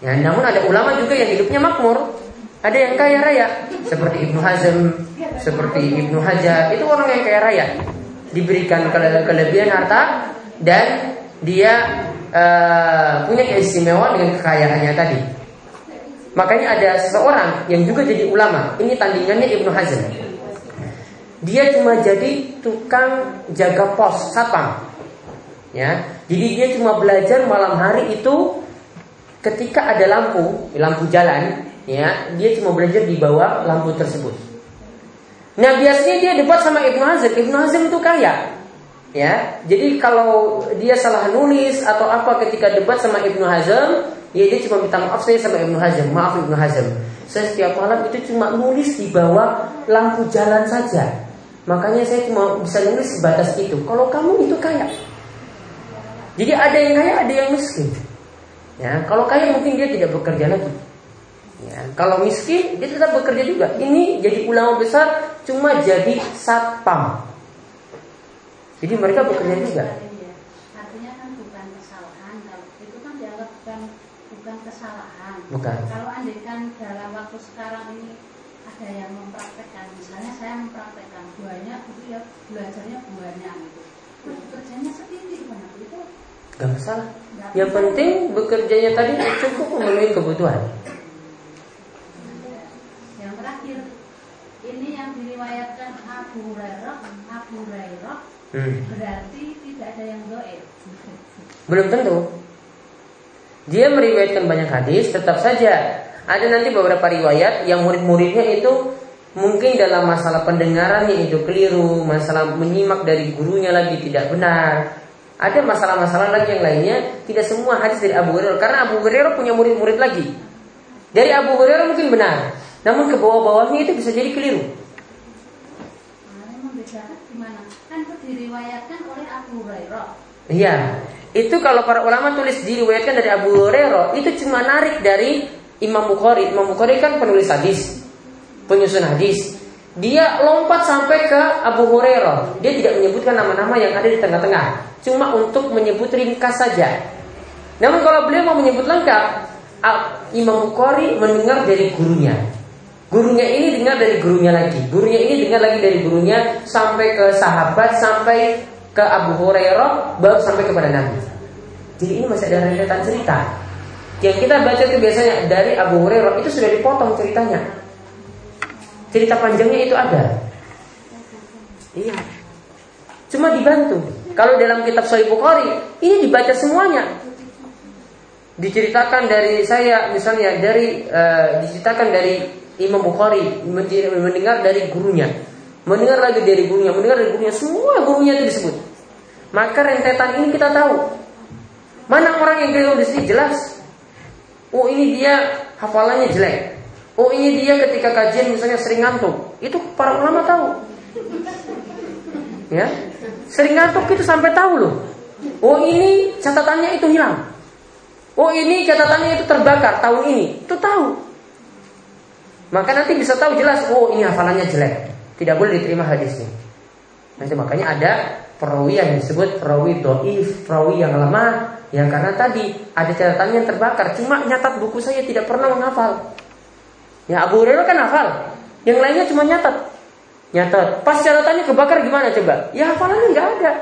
Ya, namun ada ulama juga yang hidupnya makmur. Ada yang kaya raya, seperti Ibnu Hazm, seperti Ibnu Hajar, itu orang yang kaya raya. Diberikan kele kelebihan harta dan dia uh, punya keistimewaan dengan kekayaannya tadi. Makanya ada seseorang yang juga jadi ulama. Ini tandingannya Ibnu Hazm. Dia cuma jadi tukang jaga pos satpam. Ya, jadi dia cuma belajar malam hari itu ketika ada lampu, lampu jalan, ya, dia cuma belajar di bawah lampu tersebut. Nah, biasanya dia debat sama Ibnu Hazm. Ibnu Hazm itu kaya. Ya, jadi kalau dia salah nulis atau apa ketika debat sama Ibnu Hazm, ya dia cuma minta maaf saya sama Ibnu Hazm, maaf Ibnu Hazm. Saya setiap malam itu cuma nulis di bawah lampu jalan saja. Makanya saya cuma bisa nulis sebatas itu. Kalau kamu itu kaya. Jadi ada yang kaya, ada yang miskin. Ya, kalau kaya mungkin dia tidak bekerja lagi. Ya, kalau miskin dia tetap bekerja juga. Ini jadi ulama besar cuma jadi satpam. Jadi mereka bekerja juga. Artinya kan bukan kesalahan. Kalau itu kan dianggap bukan bukan kesalahan. Bukan. Kalau andaikan dalam waktu sekarang ini ada yang mempraktekkan, misalnya saya mempraktekkan buahnya itu ya belajarnya buahnya gitu. Kerjanya seperti itu Gak masalah. Yang penting bekerjanya tadi cukup memenuhi kebutuhan. Yang terakhir, ini yang diriwayatkan Abu Hurairah, Abu Hurairah hmm. berarti tidak ada yang doa. Belum tentu. Dia meriwayatkan banyak hadis, tetap saja ada nanti beberapa riwayat yang murid-muridnya itu mungkin dalam masalah pendengarannya itu keliru, masalah menyimak dari gurunya lagi tidak benar, ada masalah-masalah lagi yang lainnya, tidak semua hadis dari Abu Hurairah karena Abu Hurairah punya murid-murid lagi. Dari Abu Hurairah mungkin benar, namun ke bawah-bawahnya itu bisa jadi keliru. Kan diriwayatkan oleh Abu Hurairah. Iya, itu kalau para ulama tulis diriwayatkan dari Abu Hurairah, itu cuma narik dari Imam Bukhari. Imam Bukhari kan penulis hadis, penyusun hadis. Dia lompat sampai ke Abu Hurairah. Dia tidak menyebutkan nama-nama yang ada di tengah-tengah cuma untuk menyebut ringkas saja. Namun kalau beliau mau menyebut lengkap, Imam Bukhari mendengar dari gurunya. Gurunya ini dengar dari gurunya lagi. Gurunya ini dengar lagi dari gurunya sampai ke sahabat, sampai ke Abu Hurairah, baru sampai kepada Nabi. Jadi ini masih ada rentetan cerita. Yang kita baca itu biasanya dari Abu Hurairah itu sudah dipotong ceritanya. Cerita panjangnya itu ada. Iya. Cuma dibantu. Kalau dalam kitab Sahih Bukhari ini dibaca semuanya. Diceritakan dari saya misalnya dari uh, diceritakan dari Imam Bukhari mendengar dari gurunya, mendengar lagi dari gurunya, mendengar dari gurunya, semua gurunya itu disebut. Maka rentetan ini kita tahu. Mana orang yang keliru di sini jelas. Oh ini dia hafalannya jelek. Oh ini dia ketika kajian misalnya sering ngantuk. Itu para ulama tahu. Ya, Sering ngantuk itu sampai tahu loh. Oh ini catatannya itu hilang. Oh ini catatannya itu terbakar tahun ini, itu tahu. Maka nanti bisa tahu jelas, oh ini hafalannya jelek, tidak boleh diterima hadisnya. Nanti makanya ada perawi yang disebut perawi doif, perawi yang lemah, ya karena tadi ada catatannya yang terbakar. Cuma nyatat buku saya tidak pernah menghafal. Ya Abu Hurairah kan hafal, yang lainnya cuma nyatat. Nyatat. Pas catatannya kebakar gimana coba? Ya hafalannya nggak ada.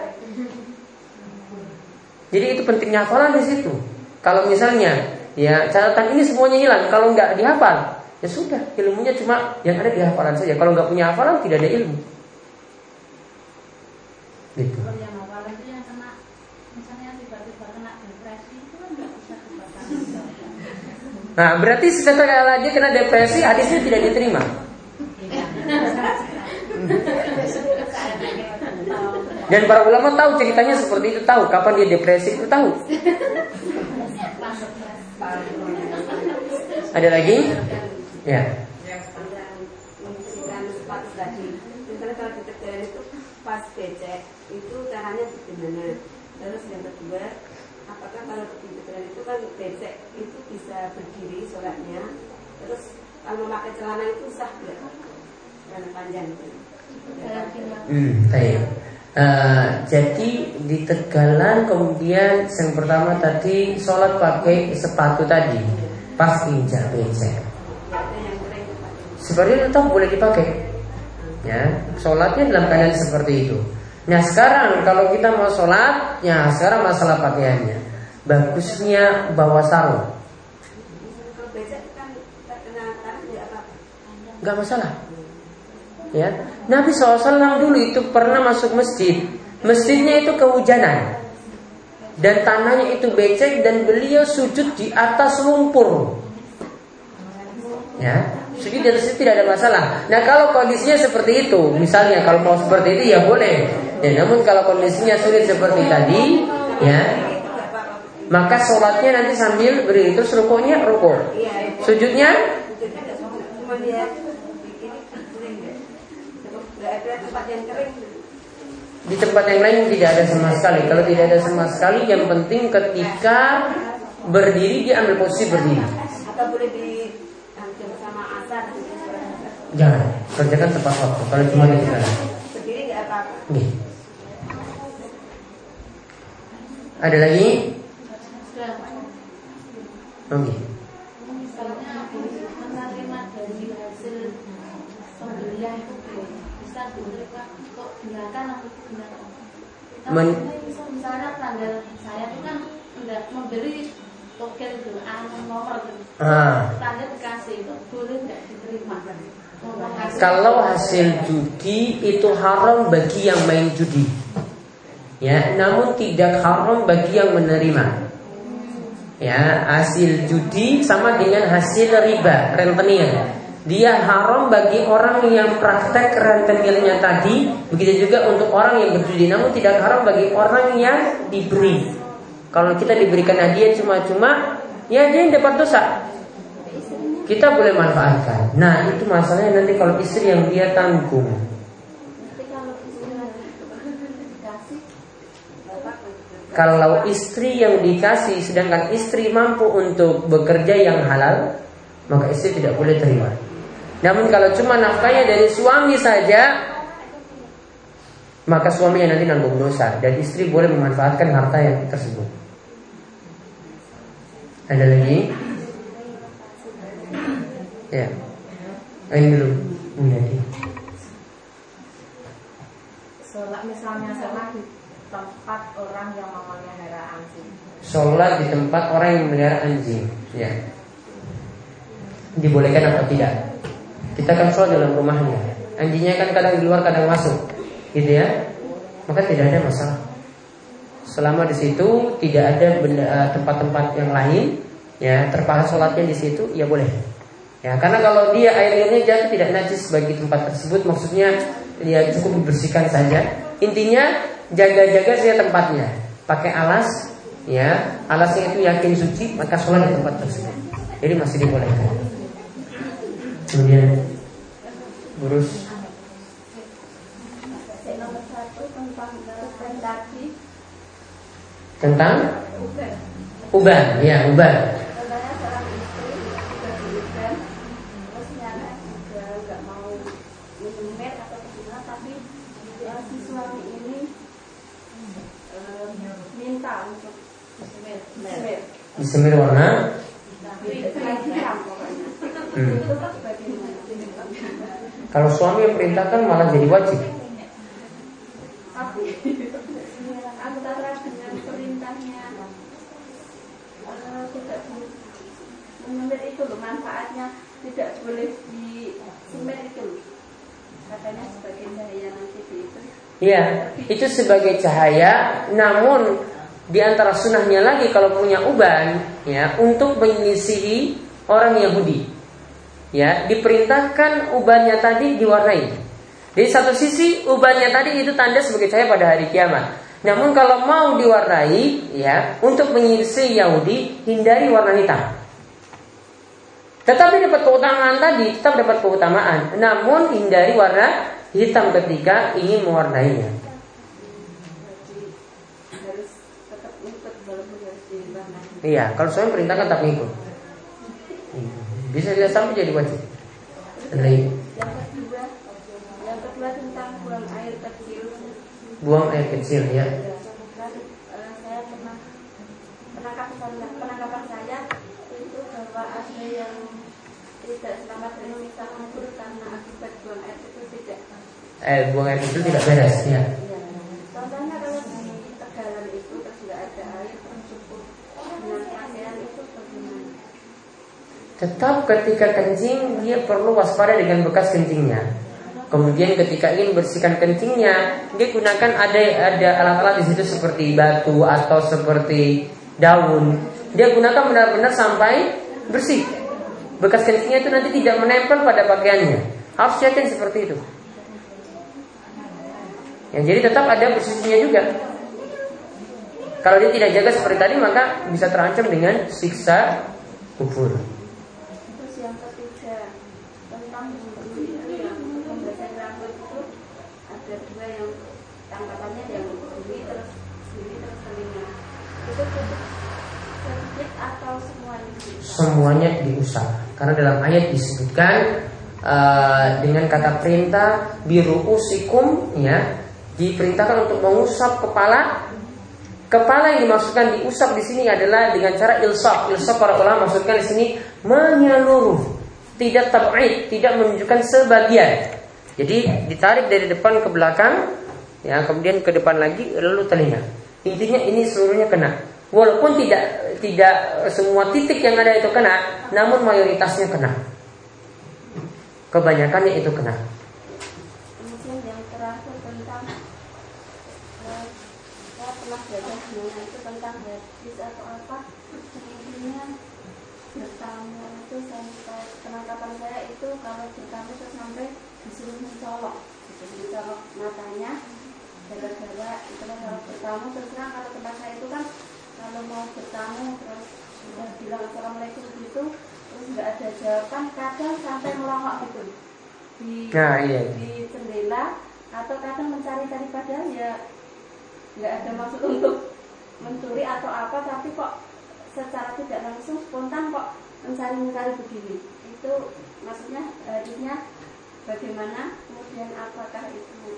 Jadi itu pentingnya hafalan di situ. Kalau misalnya ya catatan ini semuanya hilang, kalau nggak dihafal, ya sudah ilmunya cuma yang ada di hafalan saja. Kalau nggak punya hafalan tidak ada ilmu. Gitu. Kalau yang awal itu yang kena misalnya tiba-tiba kena depresi itu kan nggak bisa Nah, berarti setelah lagi kena depresi, hadisnya tidak diterima. Dan para ulama tahu ceritanya seperti itu, tahu kapan dia depresi itu tahu. Ada lagi? Ya. pas becek itu caranya bagaimana terus yang kedua apakah kalau di itu kan becek bisa berdiri sholatnya terus kalau memakai celana itu sah nggak celana panjang itu hmm, baik. Uh, jadi di Tegalan kemudian yang pertama tadi sholat pakai sepatu tadi pas injak becek. Seperti itu tahu boleh dipakai. Ya, sholatnya dalam keadaan seperti itu. Nah sekarang kalau kita mau sholat, ya sekarang masalah pakaiannya. Bagusnya bawa sarung. Gak masalah. Ya, Nabi SAW dulu itu pernah masuk masjid. Masjidnya itu kehujanan dan tanahnya itu becek dan beliau sujud di atas lumpur. Ya, sujud di atas itu tidak ada masalah. Nah kalau kondisinya seperti itu, misalnya kalau mau seperti itu ya boleh. Ya, namun kalau kondisinya sulit seperti tadi, ya, maka sholatnya nanti sambil berdiri terus rukunya ruku, sujudnya di tempat yang lain tidak ada sama sekali. Kalau tidak ada sama sekali, yang penting ketika berdiri dia ambil posisi berdiri. Atau boleh di sama asar. Jangan kerjakan tepat waktu. Kalau cuma di Berdiri nggak apa-apa. Ada lagi? Oke. Okay. Misalnya menerima dari hasil pembelian itu bisa diberikan untuk gunakan atau digunakan. Men misalnya tanggal saya itu kan sudah membeli token itu, anu nomor itu. Ah. Tanda dikasih itu boleh nggak diterima? Kalau hasil judi itu haram bagi yang main judi ya namun tidak haram bagi yang menerima ya hasil judi sama dengan hasil riba rentenir dia haram bagi orang yang praktek rentenirnya tadi begitu juga untuk orang yang berjudi. Namun tidak haram bagi orang yang diberi. Kalau kita diberikan hadiah cuma-cuma ya dia dapat dosa. Kita boleh manfaatkan. Nah itu masalahnya nanti kalau istri yang dia tanggung. Kalau istri yang dikasih sedangkan istri mampu untuk bekerja yang halal, maka istri tidak boleh terima. Namun kalau cuma nafkahnya dari suami saja, maka suaminya nanti nanggung dosa dan istri boleh memanfaatkan harta yang tersebut. Ada lagi? Ya. Ayo dulu. Ini. Sholat misalnya sholat tempat orang yang memelihara anjing. Sholat di tempat orang yang memelihara anjing, ya. Dibolehkan atau tidak? Kita kan sholat dalam rumahnya. Anjingnya kan kadang di luar, kadang masuk, gitu ya. Maka tidak ada masalah. Selama di situ tidak ada eh, tempat-tempat yang lain, ya terpaksa sholatnya di situ, ya boleh. Ya, karena kalau dia airnya jatuh tidak najis bagi tempat tersebut, maksudnya dia cukup dibersihkan saja. Intinya jaga-jaga saja tempatnya pakai alas ya alasnya itu yakin suci maka sholat di tempat tersebut jadi masih dibolehkan kemudian urus tentang Uban, ya uban. Eh, eh. Disemir warna. Hmm. Kalau suami yang perintahkan malah jadi wajib. Tapi antara dengan perintahnya tidak boleh menyemir itu loh manfaatnya tidak boleh disemir itu loh. Katanya sebagai cahaya nanti di itu. Ya, itu sebagai cahaya. Namun di antara sunnahnya lagi kalau punya uban, ya, untuk menyisihi orang Yahudi. Ya, diperintahkan ubannya tadi diwarnai. Di satu sisi ubannya tadi itu tanda sebagai cahaya pada hari kiamat. Namun kalau mau diwarnai, ya, untuk menyisihi Yahudi hindari warna hitam. Tetapi dapat keutamaan tadi, tetap dapat keutamaan. Namun hindari warna hitam ketika ingin mewarnainya. Tetap ikut. Iya, kalau suami perintahkan tak ngikut. Bisa tidak sampai jadi wajib. Yang kedua, yang kedua tentang buang air kecil. buang air kecil ya. Eh, saya pernah penangkapan saya, penangkapan saya itu bahwa ada yang tidak selamat dari misal kubur karena akibat buang air itu tidak. Eh, buang air kecil tidak beres ya. Ya. Contohnya kalau di Tegalan itu terus nggak ada air terus cukup dengan pakaian itu bagaimana? Tetap ketika kencing dia perlu waspada dengan bekas kencingnya. Kemudian ketika ingin bersihkan kencingnya, dia gunakan ada ada alat-alat di situ seperti batu atau seperti daun. Dia gunakan benar-benar sampai bersih. Bekas kencingnya itu nanti tidak menempel pada pakaiannya. Harus yakin seperti itu. Yang jadi tetap ada bersihnya juga. Kalau dia tidak jaga seperti tadi maka bisa terancam dengan siksa kubur. Terus yang ketiga tentang bulu itu yang membasahi rambut itu ada dua yang tangkapannya yang buli terus buli terus telinga itu cukup sedikit atau semuanya diusap karena dalam ayat disebutkan uh, dengan kata perintah biru usikum ya diperintahkan untuk mengusap kepala. Kepala yang dimaksudkan diusap di sini adalah dengan cara ilsaf. Ilsaf para ulama maksudkan di sini menyeluruh tidak tab'id tidak menunjukkan sebagian. Jadi ditarik dari depan ke belakang ya kemudian ke depan lagi lalu telinga. Intinya ini seluruhnya kena. Walaupun tidak tidak semua titik yang ada itu kena namun mayoritasnya kena. Kebanyakannya itu kena. Kemudian yang terakhir tentang eh, saya pernah belajar semuanya itu tentang hadis atau apa. Intinya bertamu itu sampai penangkapan saya itu kalau bertamu itu sampai disuruh mencolok. Gitu, mencolok matanya gara-gara itu kan kalau bertamu terus terang kalau tempat saya itu kan kalau mau bertamu terus sudah bilang assalamualaikum gitu terus nggak ada jawaban kadang sampai melongok gitu. Di Nah, iya. di jendela atau kadang mencari-cari padahal ya nggak ada maksud untuk mencuri atau apa tapi kok secara tidak langsung spontan kok mencari-mencari begini. Itu maksudnya hadisnya bagaimana kemudian apakah itu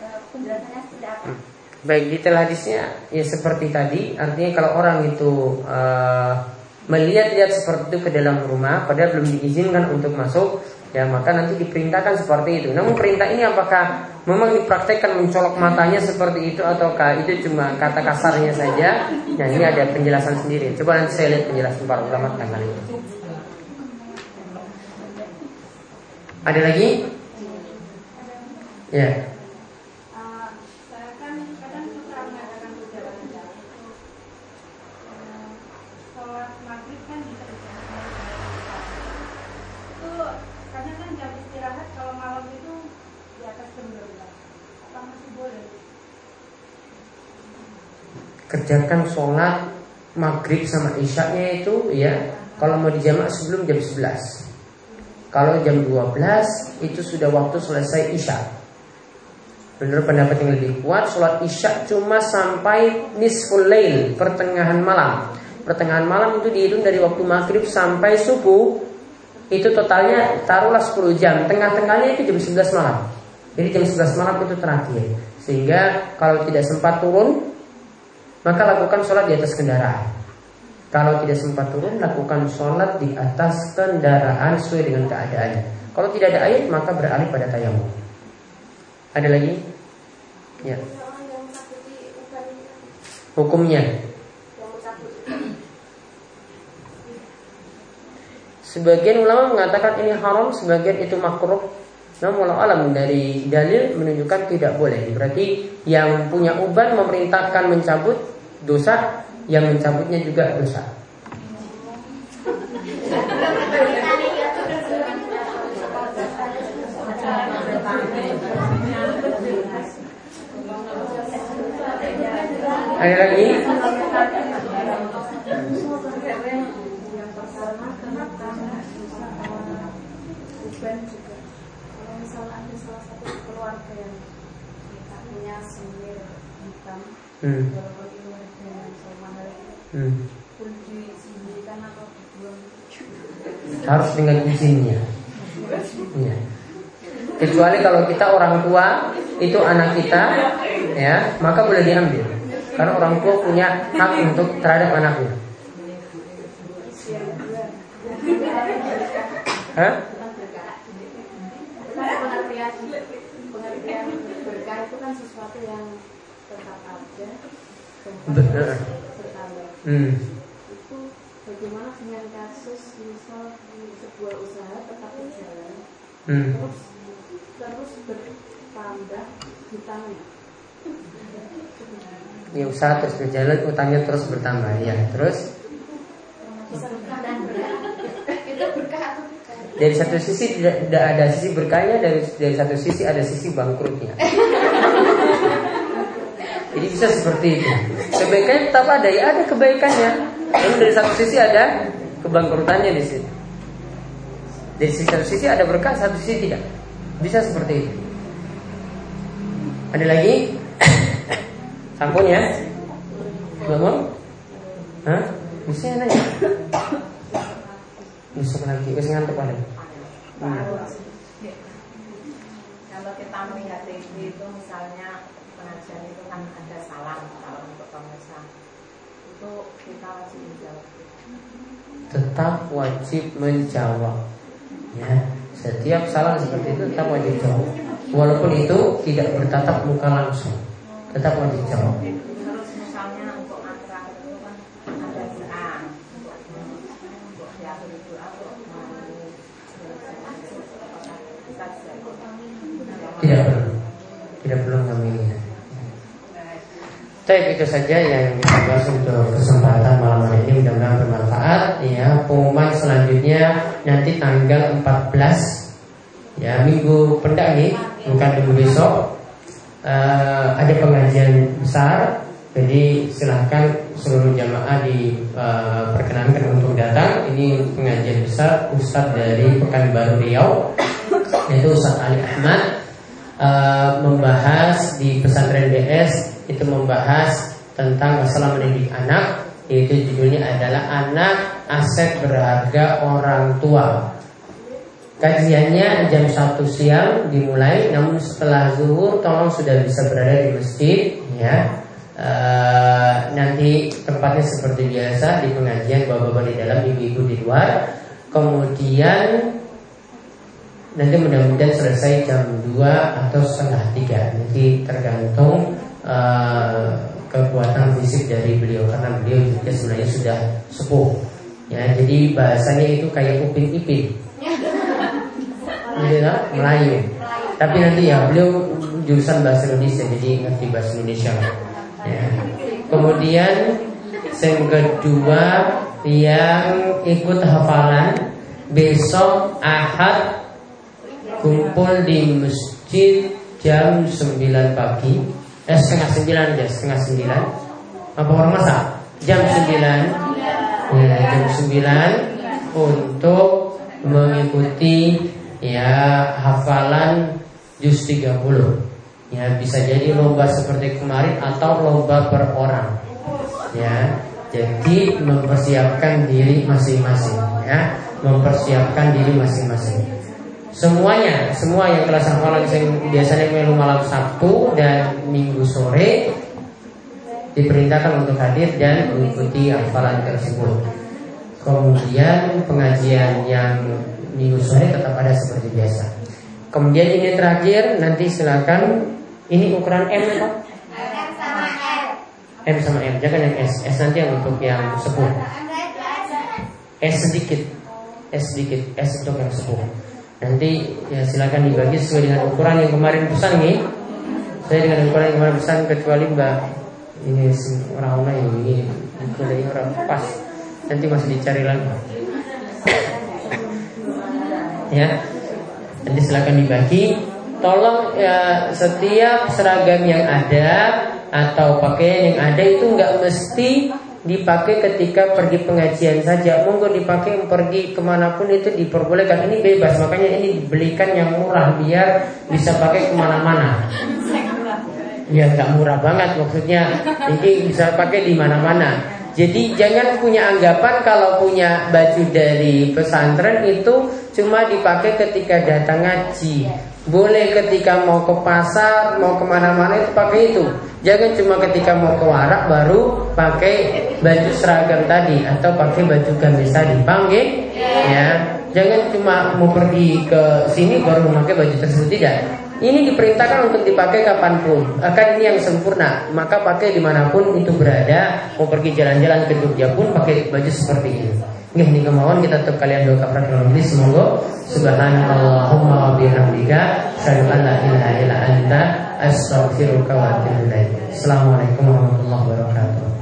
eh, penjelasannya seperti apa Baik detail hadisnya ya seperti tadi artinya kalau orang itu eh, melihat-lihat seperti itu ke dalam rumah padahal belum diizinkan untuk masuk ya maka nanti diperintahkan seperti itu. Namun perintah ini apakah memang dipraktekkan mencolok matanya seperti itu ataukah itu cuma kata kasarnya saja? Nah ini ada penjelasan sendiri. Coba nanti saya lihat penjelasan para ulama tentang hal itu. Ada lagi? Ya. Eh, saya kan kadang suka mengadakan perjalanan jauh itu eh, sholat maghrib kan bisa dijalankan itu kadang kan jam istirahat kalau malam itu di atas jam 12 apa masih boleh kerjakan sholat maghrib sama isya-nya itu ya. Kalau mau dijamak sebelum jam 11 kalau jam 12 itu sudah waktu selesai isya Menurut pendapat yang lebih kuat Sholat isya cuma sampai nisful lail Pertengahan malam. Pertengahan malam itu dihitung dari waktu maghrib sampai subuh. Itu totalnya taruhlah 10 jam. Tengah-tengahnya itu jam 11 malam. Jadi jam 11 malam itu terakhir. Sehingga kalau tidak sempat turun maka lakukan sholat di atas kendaraan. Kalau tidak sempat turun lakukan sholat di atas kendaraan sesuai dengan keadaannya kalau tidak ada air maka beralih pada tayamum. Ada lagi? Ya. Hukumnya? Sebagian ulama mengatakan ini haram, sebagian itu makruh. Namun alam dari dalil menunjukkan tidak boleh. Berarti yang punya uban memerintahkan mencabut dosa, yang mencabutnya juga dosa. Ada lagi? beban juga kalau misalnya ada salah satu keluarga yang hitam hmm. walaupun itu dengan sama hari hmm. pun disembunyikan atau dibuang harus dengan izinnya ya. kecuali kalau kita orang tua itu anak kita ya maka boleh diambil karena orang tua punya hak untuk terhadap anaknya Hah? Kan sesuatu yang tetap ada dan bertambah. Hmm. Itu bagaimana dengan kasus misal di sebuah usaha tetap berjalan, hmm. terus terus bertambah hutangnya. Ya usaha terus berjalan, utangnya terus bertambah, ya terus. Dari satu sisi tidak, tidak ada sisi berkahnya, dari dari satu sisi ada sisi bangkrutnya. Jadi bisa seperti itu. Kebaikannya tetap ada, ya ada kebaikannya. Namun dari satu sisi ada kebangkrutannya di sini. Dari satu sisi ada berkah, satu sisi tidak. Bisa seperti itu. Ada lagi? Sampun ya? Belum? Hah? Bisa nanya? Bisa lagi, bisa ngantuk paling. Hmm kalau kita melihat TV itu misalnya pengajian itu kan ada salam kalau untuk pemirsa. Itu kita wajib menjawab. Tetap wajib menjawab ya. Setiap salam seperti itu tetap wajib jawab walaupun itu tidak bertatap muka langsung tetap wajib jawab Tidak perlu Tidak perlu mengambilnya Baik itu saja yang kita bahas untuk kesempatan malam hari ini. Mudah-mudahan bermanfaat. Ya pengumuman selanjutnya nanti tanggal 14 ya minggu pendak nih bukan minggu besok. Uh, ada pengajian besar. Jadi silahkan seluruh jamaah diperkenankan uh, untuk datang. Ini pengajian besar Ustadz dari Pekanbaru Riau yaitu Ustadz Ali Ahmad uh, membahas di pesantren DS itu membahas tentang masalah mendidik anak yaitu judulnya adalah anak aset berharga orang tua. Kajiannya jam 1 siang dimulai namun setelah zuhur tolong sudah bisa berada di masjid ya. Uh, nanti tempatnya seperti biasa di pengajian bapak-bapak di dalam ibu-ibu di luar. Kemudian nanti mudah-mudahan selesai jam 2 atau setengah 3 Nanti tergantung uh, kekuatan fisik dari beliau. Karena beliau juga sebenarnya sudah sepuh. Ya, jadi bahasanya itu kayak upin ipin. Gitu Melayu. Tapi nanti ya beliau jurusan bahasa Indonesia Jadi ngerti bahasa Indonesia. Ya. Kemudian yang kedua yang ikut hafalan Besok Ahad kumpul di masjid jam 9 pagi eh setengah 9 ya setengah 9 apa orang masa jam 9 ya jam 9 untuk mengikuti ya hafalan juz 30 ya bisa jadi lomba seperti kemarin atau lomba per orang. Ya Jadi mempersiapkan diri masing-masing ya, mempersiapkan diri masing-masing. Semuanya, semua yang kelas hafalan biasanya melu malam Sabtu dan Minggu sore diperintahkan untuk hadir dan mengikuti hafalan tersebut. Kemudian pengajian yang minggu sore tetap ada seperti biasa. Kemudian ini terakhir nanti silakan ini ukuran M Pak? M sama M, jangan yang S. S nanti yang untuk yang sepuh. S sedikit, S sedikit, S untuk yang sepuh. Nanti ya silakan dibagi sesuai dengan ukuran yang kemarin pesan nih. Saya dengan ukuran yang kemarin pesan kecuali Mbak ini orang orang ini ini orang pas. Nanti masih dicari lagi. (coughs) ya, nanti silakan dibagi. Tolong ya setiap seragam yang ada atau pakaian yang ada itu nggak mesti dipakai ketika pergi pengajian saja. Monggo dipakai pergi ke mana pun itu diperbolehkan. Ini bebas makanya ini dibelikan yang murah biar bisa pakai ke mana-mana. Ya nggak murah banget maksudnya. Ini bisa pakai di mana-mana. Jadi jangan punya anggapan kalau punya baju dari pesantren itu cuma dipakai ketika datang ngaji. Boleh ketika mau ke pasar, mau ke mana-mana itu pakai itu. Jangan cuma ketika mau ke warak baru pakai baju seragam tadi atau pakai baju gamis tadi. Panggil, ya. Jangan cuma mau pergi ke sini baru memakai baju tersebut tidak. Ini diperintahkan untuk dipakai kapan pun. Akan ini yang sempurna. Maka pakai di mana pun itu berada. Mau pergi jalan-jalan ke Jogja pun pakai baju seperti ini. Nggih ini kemauan kita tetap kalian doa kafaratul majlis semoga subhanallahumma wa bihamdika asyhadu an la ilaha illa anta astaghfiruka wa atubu ilaik. Assalamualaikum warahmatullahi wabarakatuh.